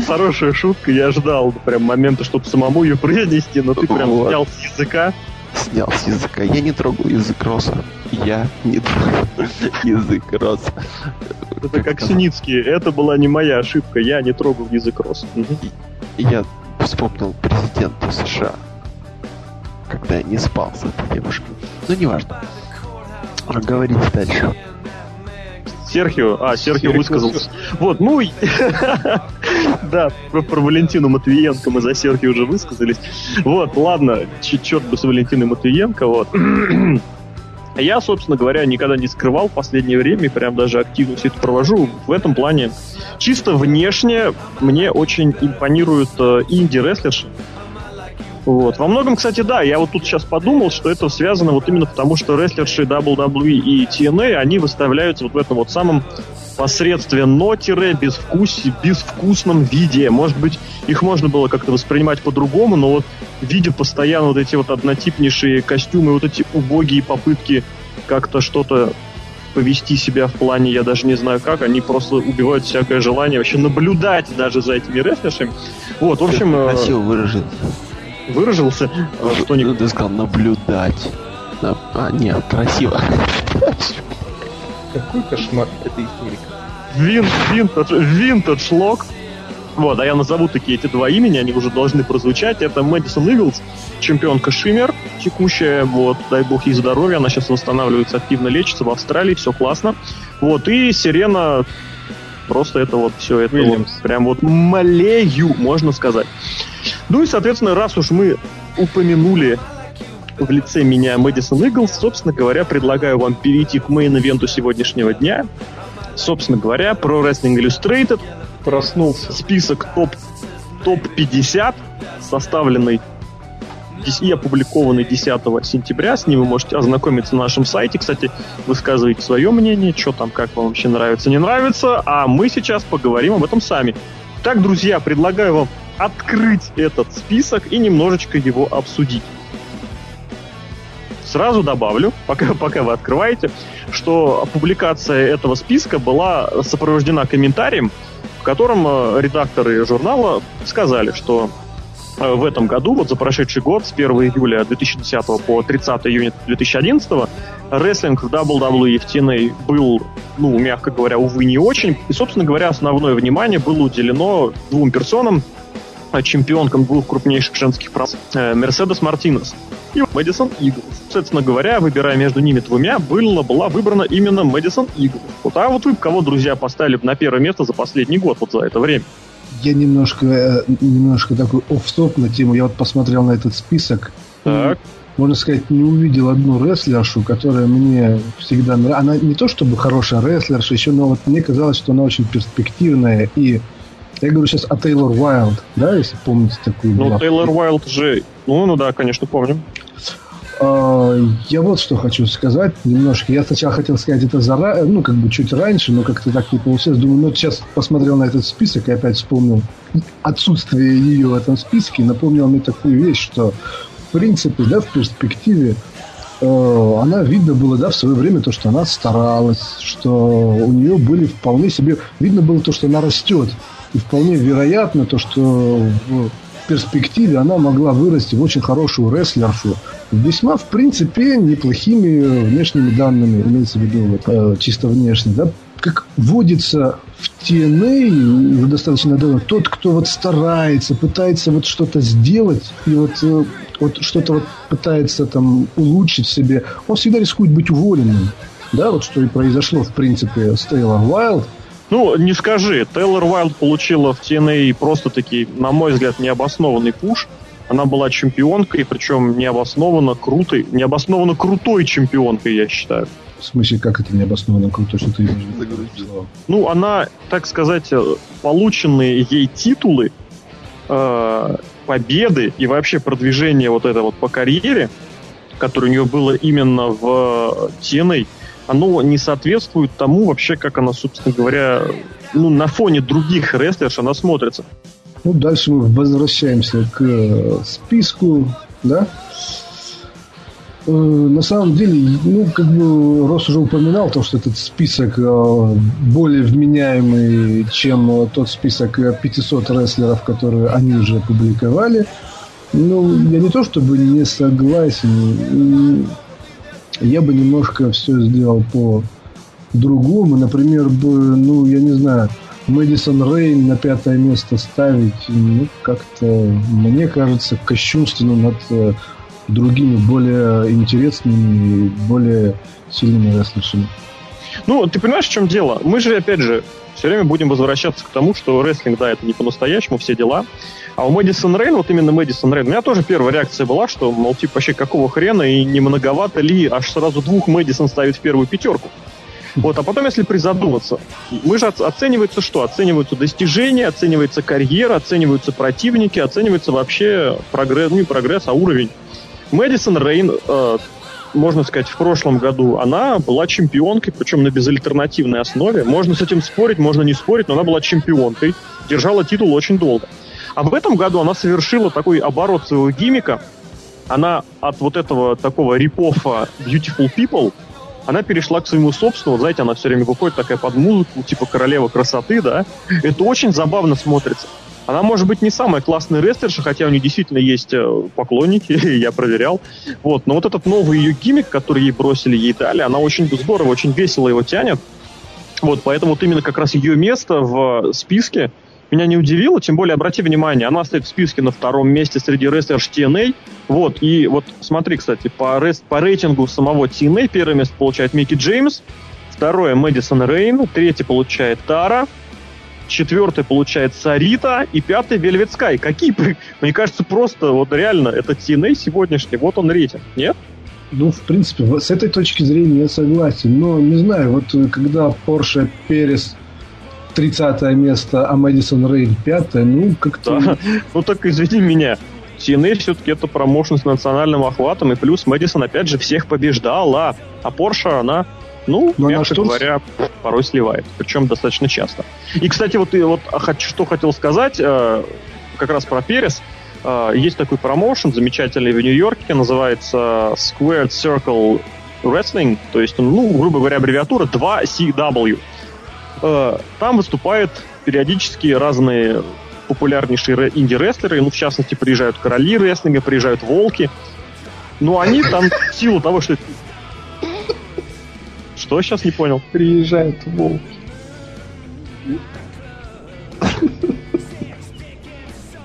Хорошая шутка, я ждал прям момента, чтобы самому ее произнести, но ты прям снял с языка. Снял с языка. Я не трогал язык Роса. Я не трогал язык Роса. Это как Синицкий. Это была не моя ошибка. Я не трогал язык Роса. Я вспомнил президента США, когда я не спал с этой девушкой. Ну, неважно. Говорите дальше. Серхио, а, Серхио высказался. Вот, ну, да, про, Валентину Матвиенко мы за Серхио уже высказались. Вот, ладно, черт бы с Валентиной Матвиенко, вот. Я, собственно говоря, никогда не скрывал в последнее время, прям даже активно все это провожу. В этом плане чисто внешне мне очень импонируют э, инди-рестлерши. Вот. Во многом, кстати, да, я вот тут сейчас подумал, что это связано вот именно потому, что рестлерши WWE и TNA, они выставляются вот в этом вот самом посредственно-безвкусе, безвкусном виде. Может быть, их можно было как-то воспринимать по-другому, но вот видя постоянно вот эти вот однотипнейшие костюмы, вот эти убогие попытки как-то что-то повести себя в плане, я даже не знаю как, они просто убивают всякое желание вообще наблюдать даже за этими рестлершами. Вот, в общем... Э, Красиво выражен выразился. Что не... Ты сказал наблюдать. А, нет, красиво. Какой кошмар, это истерика. Вин, винтаж, винтаж лог. Вот, а я назову такие эти два имени, они уже должны прозвучать. Это Мэдисон Иглс, чемпионка Шиммер, текущая, вот, дай бог ей здоровья, она сейчас восстанавливается, активно лечится в Австралии, все классно. Вот, и Сирена, просто это вот все, это вот, прям вот малею, можно сказать. Ну и, соответственно, раз уж мы упомянули в лице меня Мэдисон Иглс, собственно говоря, предлагаю вам перейти к мейн-ивенту сегодняшнего дня. Собственно говоря, про Wrestling Illustrated. Проснулся. Список топ, топ-50, составленный и опубликованный 10 сентября. С ним вы можете ознакомиться на нашем сайте. Кстати, высказывайте свое мнение, что там, как вам вообще нравится, не нравится. А мы сейчас поговорим об этом сами. Так, друзья, предлагаю вам открыть этот список и немножечко его обсудить. Сразу добавлю, пока, пока вы открываете, что публикация этого списка была сопровождена комментарием, в котором э, редакторы журнала сказали, что э, в этом году, вот за прошедший год, с 1 июля 2010 по 30 июня 2011, рестлинг в WWE в TNA был, ну, мягко говоря, увы, не очень. И, собственно говоря, основное внимание было уделено двум персонам, чемпионкам двух крупнейших женских прав э, Мерседес Мартинес и Мэдисон Иглс. Собственно говоря, выбирая между ними двумя, была, была выбрана именно Мэдисон Иглс. Вот, а вот вы кого, друзья, поставили на первое место за последний год, вот за это время? Я немножко, э, немножко такой оф-стоп на тему. Я вот посмотрел на этот список. Так. можно сказать, не увидел одну рестлершу, которая мне всегда нравилась. Она не то чтобы хорошая рестлерша, еще, но вот мне казалось, что она очень перспективная и я говорю сейчас о Тейлор Уайлд, да, если помните такую. Ну, Тейлор Уайлд же... Ну, ну да, конечно, помню. А, я вот что хочу сказать немножко. Я сначала хотел сказать это за, ну, как бы чуть раньше, но как-то так не получилось. Думаю, ну, сейчас посмотрел на этот список и опять вспомнил отсутствие ее в этом списке. Напомнил мне такую вещь, что в принципе, да, в перспективе э, она видно было, да, в свое время то, что она старалась, что у нее были вполне себе... Видно было то, что она растет. И вполне вероятно то, что в перспективе она могла вырасти в очень хорошую рестлершу. Весьма, в принципе, неплохими внешними данными, имеется в виду э, чисто внешне, да, как водится в TNA уже достаточно давно, тот, кто вот старается, пытается вот что-то сделать и вот, э, вот что-то вот пытается там улучшить себе, он всегда рискует быть уволенным. Да, вот что и произошло, в принципе, с Тейлор Уайлд. Ну, не скажи. Тейлор Уайлд получила в TNA просто-таки, на мой взгляд, необоснованный пуш. Она была чемпионкой, причем необоснованно крутой, необоснованно крутой чемпионкой, я считаю. В смысле, как это необоснованно круто, что ты имеешь Ну, она, так сказать, полученные ей титулы, э, победы и вообще продвижение вот это вот по карьере, которое у нее было именно в TNA, оно не соответствует тому вообще, как она, собственно говоря, ну, на фоне других рестлерш она смотрится. Ну, дальше мы возвращаемся к э, списку, да. Э, на самом деле, ну, как бы Рос уже упоминал, то, что этот список э, более вменяемый, чем тот список 500 рестлеров, которые они уже опубликовали. Ну, я не то чтобы не согласен, я бы немножко все сделал по другому. Например, бы, ну, я не знаю, Мэдисон Рейн на пятое место ставить, ну, как-то, мне кажется, кощунственно над э, другими более интересными и более сильными рестлершами. Ну, ты понимаешь, в чем дело? Мы же, опять же, все время будем возвращаться к тому, что рестлинг, да, это не по-настоящему, все дела. А у Мэдисон Рейн, вот именно Мэдисон Рейн, у меня тоже первая реакция была, что, мол, типа, вообще какого хрена и не многовато ли аж сразу двух Мэдисон ставить в первую пятерку. Вот, а потом, если призадуматься, мы же оценивается что? Оцениваются достижения, оценивается карьера, оцениваются противники, оценивается вообще прогресс, ну не прогресс, а уровень. Мэдисон Рейн, э, можно сказать, в прошлом году, она была чемпионкой, причем на безальтернативной основе. Можно с этим спорить, можно не спорить, но она была чемпионкой, держала титул очень долго. А в этом году она совершила такой оборот своего гимика. Она от вот этого такого рипофа Beautiful People – она перешла к своему собственному, знаете, она все время выходит такая под музыку, типа королева красоты, да. Это очень забавно смотрится. Она может быть не самая классная рестлерша, хотя у нее действительно есть э, поклонники, я проверял. Вот, но вот этот новый ее гиммик, который ей бросили, ей дали, она очень здорово, очень весело его тянет. Вот, поэтому вот именно как раз ее место в списке меня не удивило, тем более, обрати внимание, она стоит в списке на втором месте среди рестлерш TNA, вот, и вот смотри, кстати, по, рест, по рейтингу самого TNA первое место получает Микки Джеймс, второе Мэдисон Рейн, третье получает Тара, четвертый получает Сарита и пятый Вельвет Скай. Какие, мне кажется, просто вот реально это TNA сегодняшний, вот он рейтинг, нет? Ну, в принципе, с этой точки зрения я согласен. Но, не знаю, вот когда Porsche Перес 30 место, а Мэдисон Рейн 5 ну, как-то... Да. Ну, так извини меня. TNA все-таки это промоушен с национальным охватом, и плюс Мэдисон, опять же, всех побеждала. А Porsche, она, ну, Но мягко она говоря, порой сливает. Причем достаточно часто. И, кстати, вот, и, вот что хотел сказать, э, как раз про Перес. Э, есть такой промоушен замечательный в Нью-Йорке, называется Squared Circle Wrestling, то есть, ну, грубо говоря, аббревиатура 2CW. Э, там выступают периодически разные популярнейшие инди-рестлеры, ну, в частности, приезжают короли рестлинга, приезжают волки. Но они там в силу того, что... Что сейчас не понял? Приезжают волки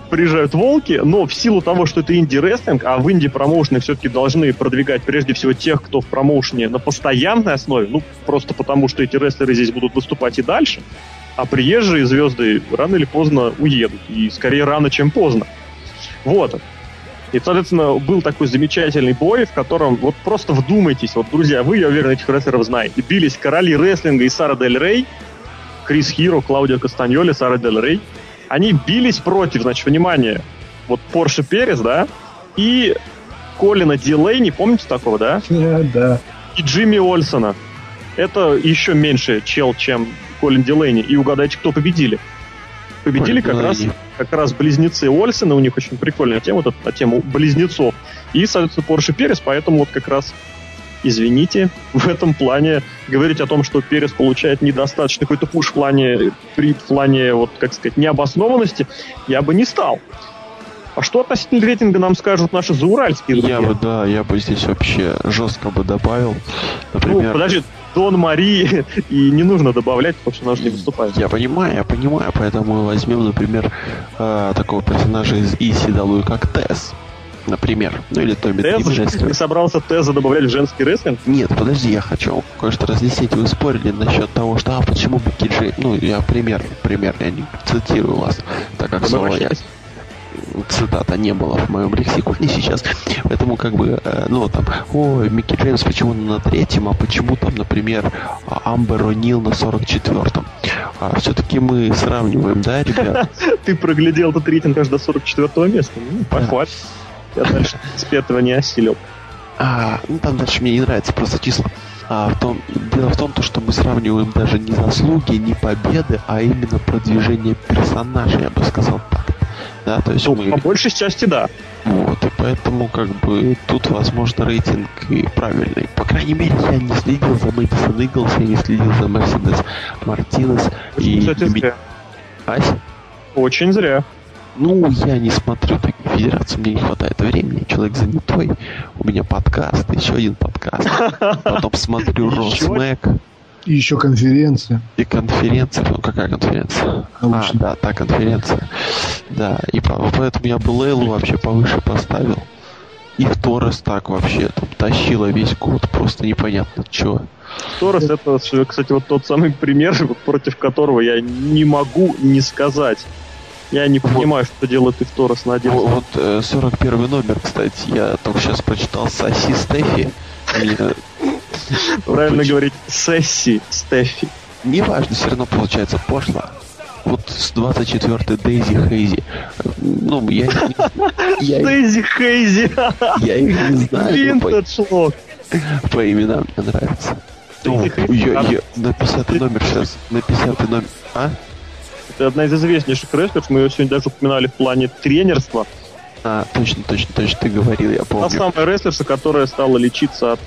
приезжают волки, но в силу того, что это инди-рестлинг, а в инди-промоушены все-таки должны продвигать прежде всего тех, кто в промоушене на постоянной основе, ну, просто потому, что эти рестлеры здесь будут выступать и дальше, а приезжие звезды рано или поздно уедут, и скорее рано, чем поздно. Вот. И, соответственно, был такой замечательный бой, в котором, вот просто вдумайтесь, вот, друзья, вы, я уверен, этих рестлеров знаете. Бились короли рестлинга и Сара Дель Рей, Крис Хиро, Клаудио Кастаньоли, Сара Дель Рей – они бились против, значит, внимание, вот Порше Перес, да, и Колина Дилейни, помните такого, да? Yeah, да. И Джимми Ольсона. Это еще меньше чел, чем Колин Дилейни. И угадайте, кто победили. Победили как раз, как раз близнецы Ольсона, у них очень прикольная тема, вот на тему близнецов. И, соответственно, Порше Перес, поэтому вот как раз извините, в этом плане говорить о том, что Перес получает недостаточно какой-то пуш в плане, при плане, вот, как сказать, необоснованности, я бы не стал. А что относительно рейтинга нам скажут наши зауральские друзья? Я бы, да, я бы здесь вообще жестко бы добавил. Например... Ну, подожди, Дон Мари и не нужно добавлять, потому что она же не выступает. Я понимаю, я понимаю, поэтому возьмем, например, э, такого персонажа из ECW, как Тесс например. Ну или Томми Тез? Ты собрался Теза добавлять в женский рестлинг? Нет, подожди, я хочу кое-что разъяснить. Вы спорили насчет того, что а почему Бекки Джей... Ну, я пример, пример, я не цитирую вас, так как слово я цитата не было в моем лексиконе сейчас. Поэтому как бы, э, ну там, о, Микки Джеймс почему на третьем, а почему там, например, Амбер О'Нил на 44-м. А все-таки мы сравниваем, да, ребят? Ты проглядел этот рейтинг аж до 44-го места. Ну, похваль. Я дальше с пятого не осилил. А, ну там дальше мне не нравится просто числа. А, в том, дело в том, то, что мы сравниваем даже не заслуги, не победы, а именно продвижение персонажа, я бы сказал так. Да, то есть ну, мы... по большей части да. Вот, и поэтому как бы тут, возможно, рейтинг и правильный. По крайней мере, я не следил за Мэдисон Иглс, я не следил за Мерседес Мартинес и... Кстати, зря. Ась? Очень зря. Ну, я не смотрю такие федерации, мне не хватает времени. Человек занятой. У меня подкаст, еще один подкаст. Потом смотрю Росмэк. И еще конференция. И конференция. Ну, какая конференция? Научная. А, да, та конференция. Да, и поэтому я бы Лейлу вообще повыше поставил. И в Торрес так вообще там тащила весь год, просто непонятно, что. Торрес это, кстати, вот тот самый пример, против которого я не могу не сказать. Я не понимаю, вот. что делает их Торос на один. Вот, вот 41 э, номер, кстати, я только сейчас прочитал Саси Стефи. Правильно говорить Сесси, Стефи. Неважно, все равно получается пошло. Вот с 24-й Дейзи Хейзи. Ну, я, я, Дейзи Хейзи. я их не знаю. Винтедж лог. по именам мне нравится. Ну, на 50 номер сейчас. На 50 номер. А? Это одна из известнейших рестлеров. Мы ее сегодня даже упоминали в плане тренерства. А, точно, точно, точно, ты говорил, я Та помню. самая рестлерша, которая стала лечиться от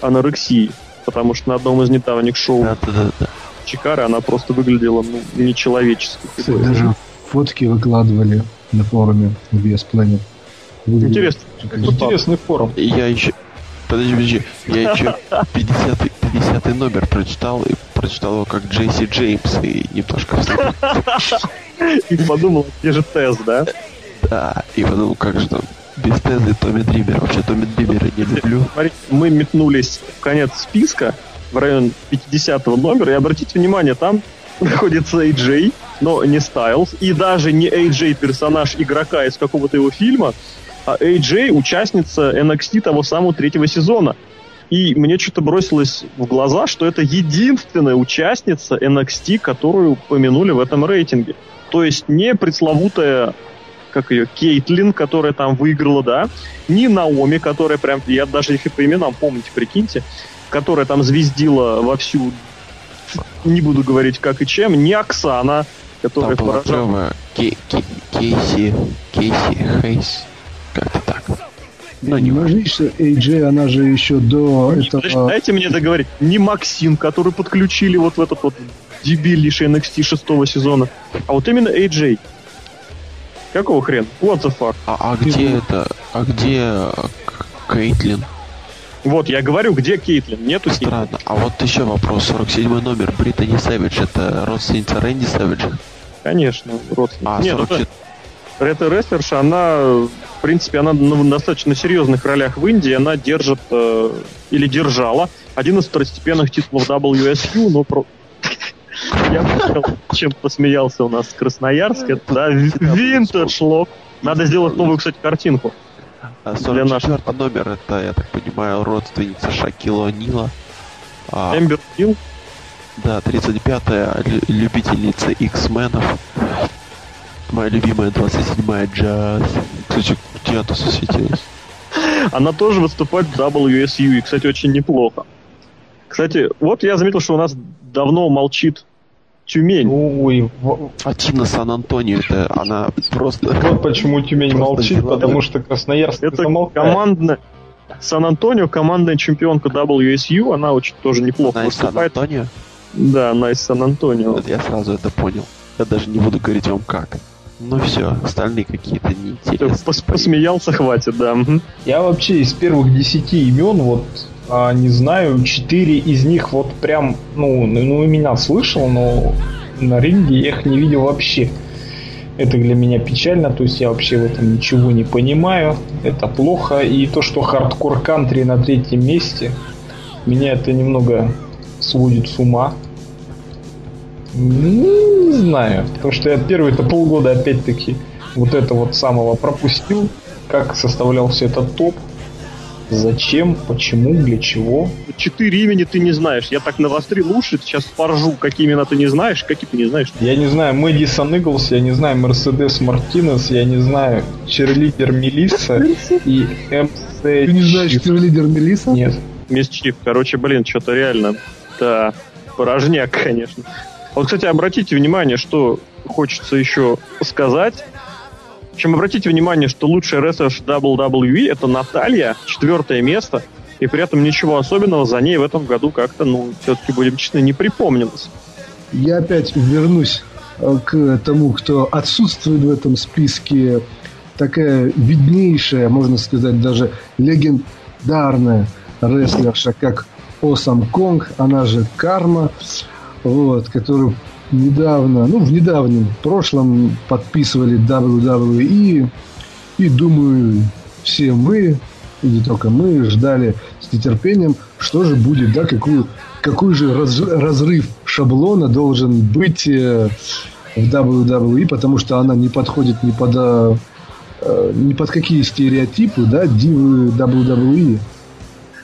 анорексии. Потому что на одном из недавних шоу Да, да, да, да. Чикары она просто выглядела ну, нечеловечески. Кстати, даже фотки выкладывали на форуме VS Planet. Интересно. шикарно. Интересный форум. Я еще... Подожди, подожди. Я еще 50 50 номер прочитал и прочитал его как Джейси Джеймс и немножко встал. И подумал, где же Тез, да? Да, и подумал, как же там без Тезы Томми Дримера. Вообще Томми Дримера не люблю. Смотрите, мы метнулись в конец списка, в район 50 номера, и обратите внимание, там находится AJ, но не Стайлз, и даже не AJ персонаж игрока из какого-то его фильма, а AJ участница NXT того самого третьего сезона. И мне что-то бросилось в глаза, что это единственная участница NXT, которую упомянули в этом рейтинге. То есть не пресловутая как ее, Кейтлин, которая там выиграла, да, не Наоми, которая прям, я даже их и по именам помните, прикиньте, которая там звездила вовсю, не буду говорить как и чем, не Оксана, Там которая была поражала. Кей- Кей- Кейси... Кейси Хейс. Как-то так. Ну, не важно. Что AJ, она же еще до Подожди, этого... Дайте мне договорить. Не Максим, который подключили вот в этот вот дебильнейший NXT шестого сезона, а вот именно AJ. Какого хрена? What the fuck? А, а где это? А где К- Кейтлин? Вот, я говорю, где Кейтлин? Нету Кейтлин. Странно. А вот еще вопрос. 47 номер. Британи Сэвидж. Это родственница Рэнди Сэвиджа? Конечно, родственник. А, Нет, это- 44... Эта рестлерша, она, в принципе, она на достаточно серьезных ролях в Индии. Она держит, э, или держала, один из второстепенных титулов WSU, но про... Я понял, чем посмеялся у нас Красноярск. Это, да, винтедж лог. Надо сделать новую, кстати, картинку. А Для 44 номер. Это, я так понимаю, родственница Шакила Нила. А, Эмбер Хилл. да, 35-я лю- любительница X-менов. Моя любимая 27-я Джаз. Кстати, у тебя-то засветилась. Она тоже выступает в WSU, и, кстати, очень неплохо. Кстати, вот я заметил, что у нас давно молчит Тюмень. Ой, А Тина Сан-Антонио, это она просто... вот почему Тюмень Просто молчит, потому что Красноярск Это замолкает. командная... Сан-Антонио, командная чемпионка WSU, она очень тоже неплохо Она выступает. Сан-Антонио? Да, она из Сан-Антонио. Я сразу это понял. Я даже не буду говорить вам как. Ну все, остальные какие-то неинтересные. пос- посмеялся, хватит, да. Я вообще из первых десяти имен, вот, а, не знаю, четыре из них вот прям, ну, ну, имена слышал, но на ринге я их не видел вообще. Это для меня печально, то есть я вообще в этом ничего не понимаю. Это плохо. И то, что хардкор кантри на третьем месте, меня это немного сводит с ума. Ну, не знаю. Потому что я первые-то полгода опять-таки вот это вот самого пропустил. Как составлялся этот топ. Зачем, почему, для чего. Четыре имени ты не знаешь. Я так навострил уши, сейчас поржу, какие имена ты не знаешь, какие ты не знаешь. Я не знаю Мэдисон Иглс, я не знаю Мерседес Мартинес, я не знаю Черлидер Мелисса и МС... Ты не знаешь, кто лидер Мелиса? Нет. Мисс Чиф, короче, блин, что-то реально, да, порожняк, конечно. Вот, кстати, обратите внимание, что хочется еще сказать. Общем, обратите внимание, что лучшая рестлер WWE это Наталья, четвертое место, и при этом ничего особенного за ней в этом году как-то, ну, все-таки, будем честны, не припомнилось. Я опять вернусь э, к тому, кто отсутствует в этом списке. Такая виднейшая, можно сказать, даже легендарная рестлерша, как Осам Конг, она же Карма, вот, которую недавно, ну, в недавнем прошлом подписывали WWE, и, думаю, все мы, и не только мы, ждали с нетерпением, что же будет, да, какую, какой же раз- разрыв шаблона должен быть э, в WWE, потому что она не подходит ни под, э, э, ни под какие стереотипы, да, дивы WWE.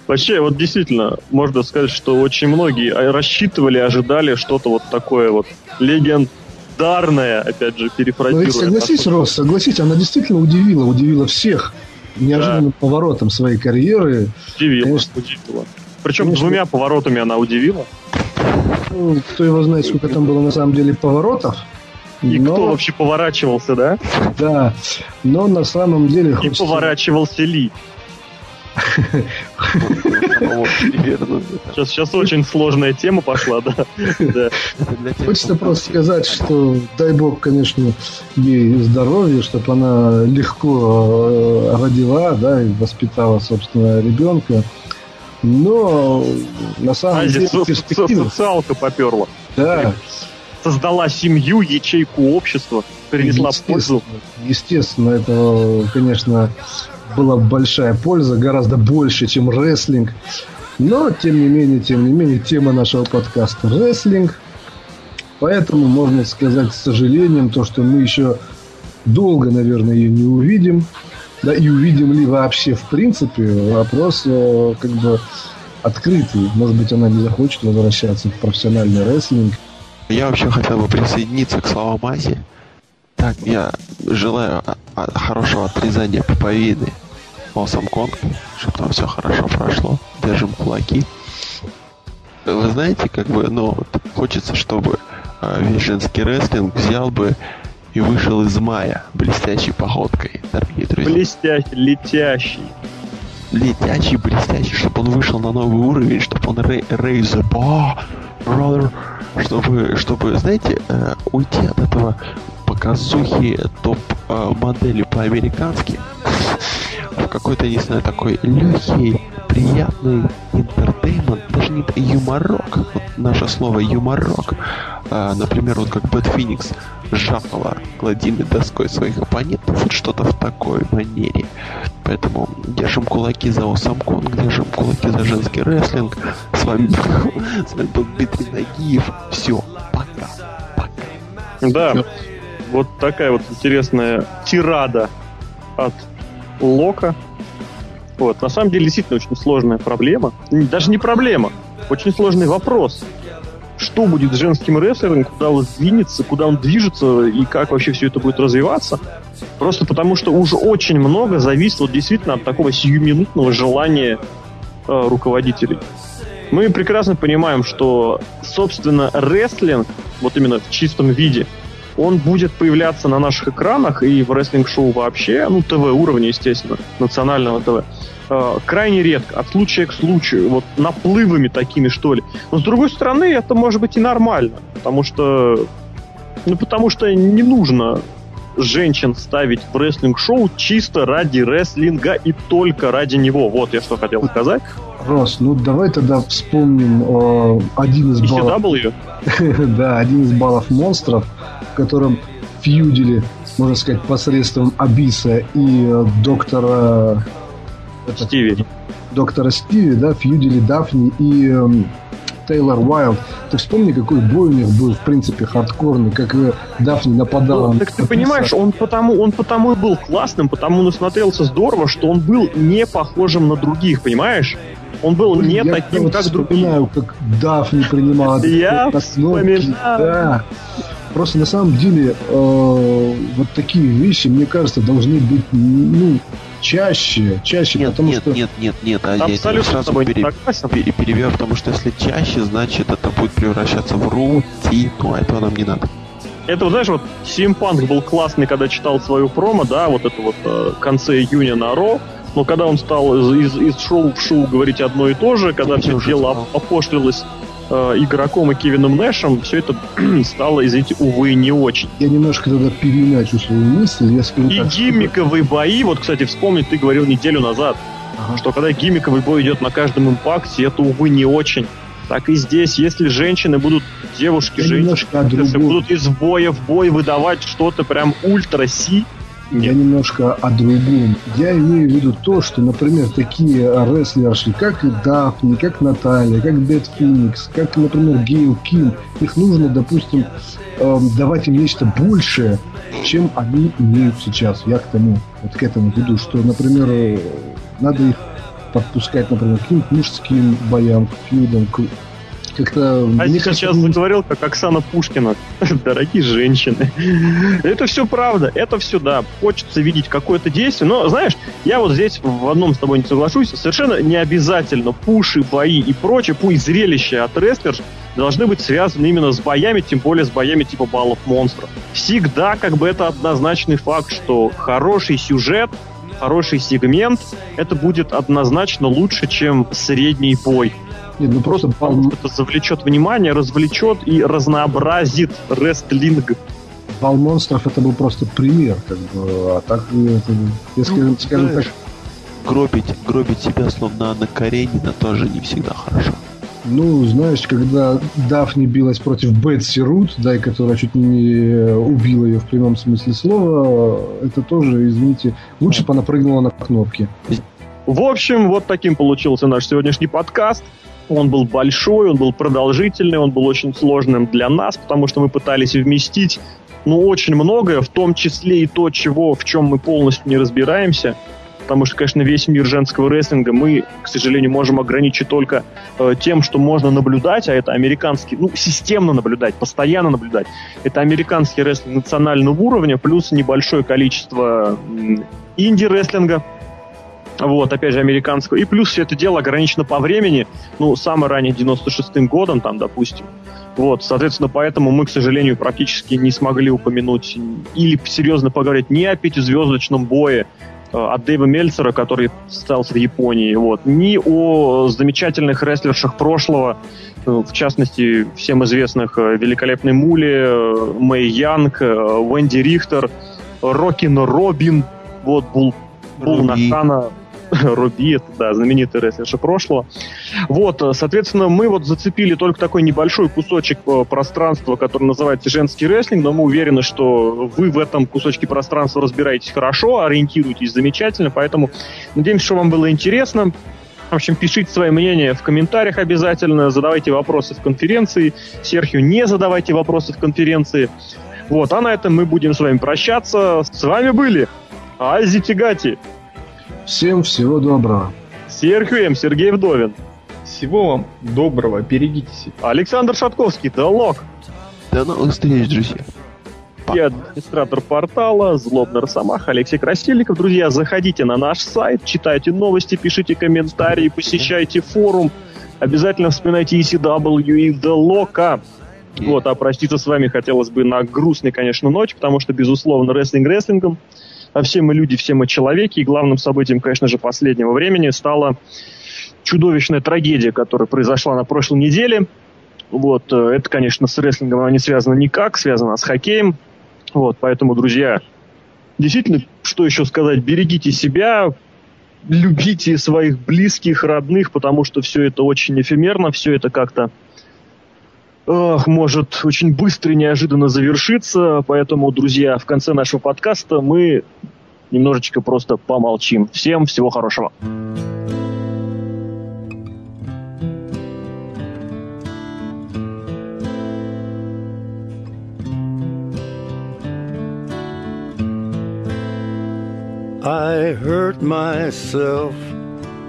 Вообще, вот действительно, можно сказать, что очень многие рассчитывали, ожидали что-то вот такое вот легендарное, опять же, перефразируя. Ну, согласись, Рос, согласись, она действительно удивила, удивила всех неожиданным да. поворотом своей карьеры. Удивила, Конечно, удивила. Причем Конечно, двумя поворотами она удивила. Ну, кто его знает, сколько там было на самом деле поворотов. И но... кто вообще поворачивался, да? Да, но на самом деле... И хочется... поворачивался ли? Сейчас, сейчас очень сложная тема пошла, да. Хочется просто сказать, что дай бог, конечно, ей здоровья, чтобы она легко э, родила, да, и воспитала, собственно, ребенка. Но на самом деле перспектива... Социалка поперла. Да. Создала семью, ячейку общества, принесла пользу. Естественно, это, конечно, была большая польза, гораздо больше, чем рестлинг. Но, тем не менее, тем не менее, тема нашего подкаста – рестлинг. Поэтому можно сказать с сожалением то, что мы еще долго, наверное, ее не увидим. Да, и увидим ли вообще в принципе, вопрос э, как бы открытый. Может быть, она не захочет возвращаться в профессиональный рестлинг. Я вообще хотел бы присоединиться к словам Ази. Так, я желаю хорошего отрезания пуповины Awesome Kong, чтобы там все хорошо прошло. Держим кулаки. Вы знаете, как бы, ну, хочется, чтобы э, весь женский рестлинг взял бы и вышел из мая блестящей походкой, дорогие друзья. Блестящий, летящий. Летящий, блестящий, чтобы он вышел на новый уровень, чтобы он raise the bar, brother, чтобы, чтобы, знаете, э, уйти от этого показухи топ-модели э, по-американски какой-то, не знаю, такой легкий, приятный интертеймент, даже не юморок, вот наше слово юморок, а, например, вот как Бэт Феникс жахала гладильной доской своих оппонентов, вот что-то в такой манере. Поэтому держим кулаки за Осам Конг, держим кулаки за женский рестлинг. С вами, с вами был Дмитрий Нагиев. Все, пока, пока. Да, вот такая вот интересная тирада от Лока. Вот. На самом деле, действительно очень сложная проблема. Даже не проблема, очень сложный вопрос. Что будет с женским рестлингом, куда он двинется, куда он движется и как вообще все это будет развиваться. Просто потому, что уже очень много зависит вот действительно от такого сиюминутного желания э, руководителей. Мы прекрасно понимаем, что, собственно, рестлинг, вот именно в чистом виде, он будет появляться на наших экранах и в рестлинг-шоу вообще, ну, ТВ уровня, естественно, национального ТВ, э, крайне редко, от случая к случаю, вот наплывами такими, что ли. Но, с другой стороны, это может быть и нормально, потому что, ну, потому что не нужно женщин ставить в рестлинг-шоу чисто ради рестлинга и только ради него. Вот я что хотел сказать. Рос, ну давай тогда вспомним э, один из баллов... да, один из баллов монстров, в котором фьюдили, можно сказать, посредством Абиса и э, доктора... Стиви. Доктора Стиви, да, фьюдили Дафни и э, Тейлор Уайлд. Ты вспомни, какой бой у них был, в принципе, хардкорный, как э, Дафни нападала. Ну, так ты понимаешь, он потому, он потому и был классным, потому он смотрелся здорово, что он был не похожим на других, понимаешь? Он был не я таким, как другие. Я как Дафни принимала Я вспоминаю. Просто на самом деле э, вот такие вещи, мне кажется, должны быть ну, чаще, чаще, нет, потому нет, что... Нет, нет, нет, а я сразу пере, пере, перебью, потому что если чаще, значит это будет превращаться в рутину, а этого нам не надо. Это, знаешь, вот Симпанк был классный, когда читал свою промо, да, вот это вот э, в конце июня на Ро, но когда он стал из, из, из шоу в шоу говорить одно и то же, когда все дело опошлилось э, игроком и Кевином Нэшем, все это стало, извините, увы, не очень. Я немножко тогда переиначу свою мысль. Я скажу и так, гиммиковые что... бои, вот, кстати, вспомнить, ты говорил неделю назад, ага. что когда гиммиковый бой идет на каждом импакте, это, увы, не очень. Так и здесь, если женщины будут, девушки, я женщины, будут из боя в бой выдавать что-то прям ультра-си, я немножко о другом. Я имею в виду то, что, например, такие рестлерши, как Дафни, как Наталья, как Бет Феникс, как, например, Гейл Ким, их нужно, допустим, эм, давать им нечто большее, чем они имеют сейчас. Я к тому, вот к этому веду, что, например, надо их подпускать, например, к мужским боям, к фьюдам, к как-то... А мне сейчас кажется, заговорил, как Оксана Пушкина. Дорогие женщины. Это все правда, это все, да. Хочется видеть какое-то действие. Но, знаешь, я вот здесь в одном с тобой не соглашусь. Совершенно не обязательно пуши, бои и прочее, пусть зрелище от рестлеров должны быть связаны именно с боями, тем более с боями типа баллов монстров. Всегда как бы это однозначный факт, что хороший сюжет, хороший сегмент, это будет однозначно лучше, чем средний бой. Нет, ну просто бал... это завлечет внимание, развлечет и разнообразит рестлинг. Бал монстров это был просто пример, как бы, а так, это, если, ну, скажем так... Гробить, гробить себя словно Анна Каренина тоже не всегда хорошо. Ну, знаешь, когда Дафни билась против Бетси Рут, да, и которая чуть не убила ее в прямом смысле слова, это тоже, извините, лучше бы она прыгнула на кнопки. В общем, вот таким получился наш сегодняшний подкаст. Он был большой, он был продолжительный, он был очень сложным для нас, потому что мы пытались вместить ну, очень многое, в том числе и то, чего, в чем мы полностью не разбираемся. Потому что, конечно, весь мир женского рестлинга мы, к сожалению, можем ограничить только э, тем, что можно наблюдать, а это американский, ну, системно наблюдать, постоянно наблюдать. Это американский рестлинг национального уровня, плюс небольшое количество инди-рестлинга, вот, опять же, американского. И плюс все это дело ограничено по времени, ну, самое ранее 96-м годом, там, допустим. Вот, соответственно, поэтому мы, к сожалению, практически не смогли упомянуть или серьезно поговорить ни о пятизвездочном бое э, от Дэйва Мельцера, который состоялся в Японии, вот, ни о замечательных рестлершах прошлого, э, в частности, всем известных э, великолепной Муле, Мэй Янг, Венди Рихтер, Рокин Робин, вот, Булл, Булл Накано, Руби, это, да, знаменитый рестлерша прошлого. Вот, э, соответственно, мы вот зацепили только такой небольшой кусочек э, пространства, который называется женский рестлинг, но мы уверены, что вы в этом кусочке пространства разбираетесь хорошо, ориентируетесь замечательно, поэтому надеемся, что вам было интересно. В общем, пишите свои мнения в комментариях обязательно, задавайте вопросы в конференции. Серхио, не задавайте вопросы в конференции. Вот, а на этом мы будем с вами прощаться. С вами были Ази Тигати. Всем всего доброго. Серхием Сергей Вдовин. Всего вам доброго, берегите себя. Александр Шатковский, Делок. До новых встреч, друзья. И администратор портала Злобный Росомах Алексей Красильников. Друзья, заходите на наш сайт, читайте новости, пишите комментарии, посещайте форум. Обязательно вспоминайте ECW и The Loca. Вот, а проститься с вами хотелось бы на грустной, конечно, ночь, потому что, безусловно, рестлинг рестлингом – а все мы люди, все мы человеки, и главным событием, конечно же, последнего времени стала чудовищная трагедия, которая произошла на прошлой неделе. Вот, э, это, конечно, с рестлингом она не связана никак, связана с хоккеем. Вот, поэтому, друзья, действительно, что еще сказать, берегите себя, любите своих близких, родных, потому что все это очень эфемерно, все это как-то может очень быстро и неожиданно завершиться. Поэтому, друзья, в конце нашего подкаста мы немножечко просто помолчим. Всем всего хорошего. I hurt myself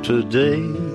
today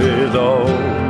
is all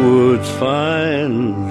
woods find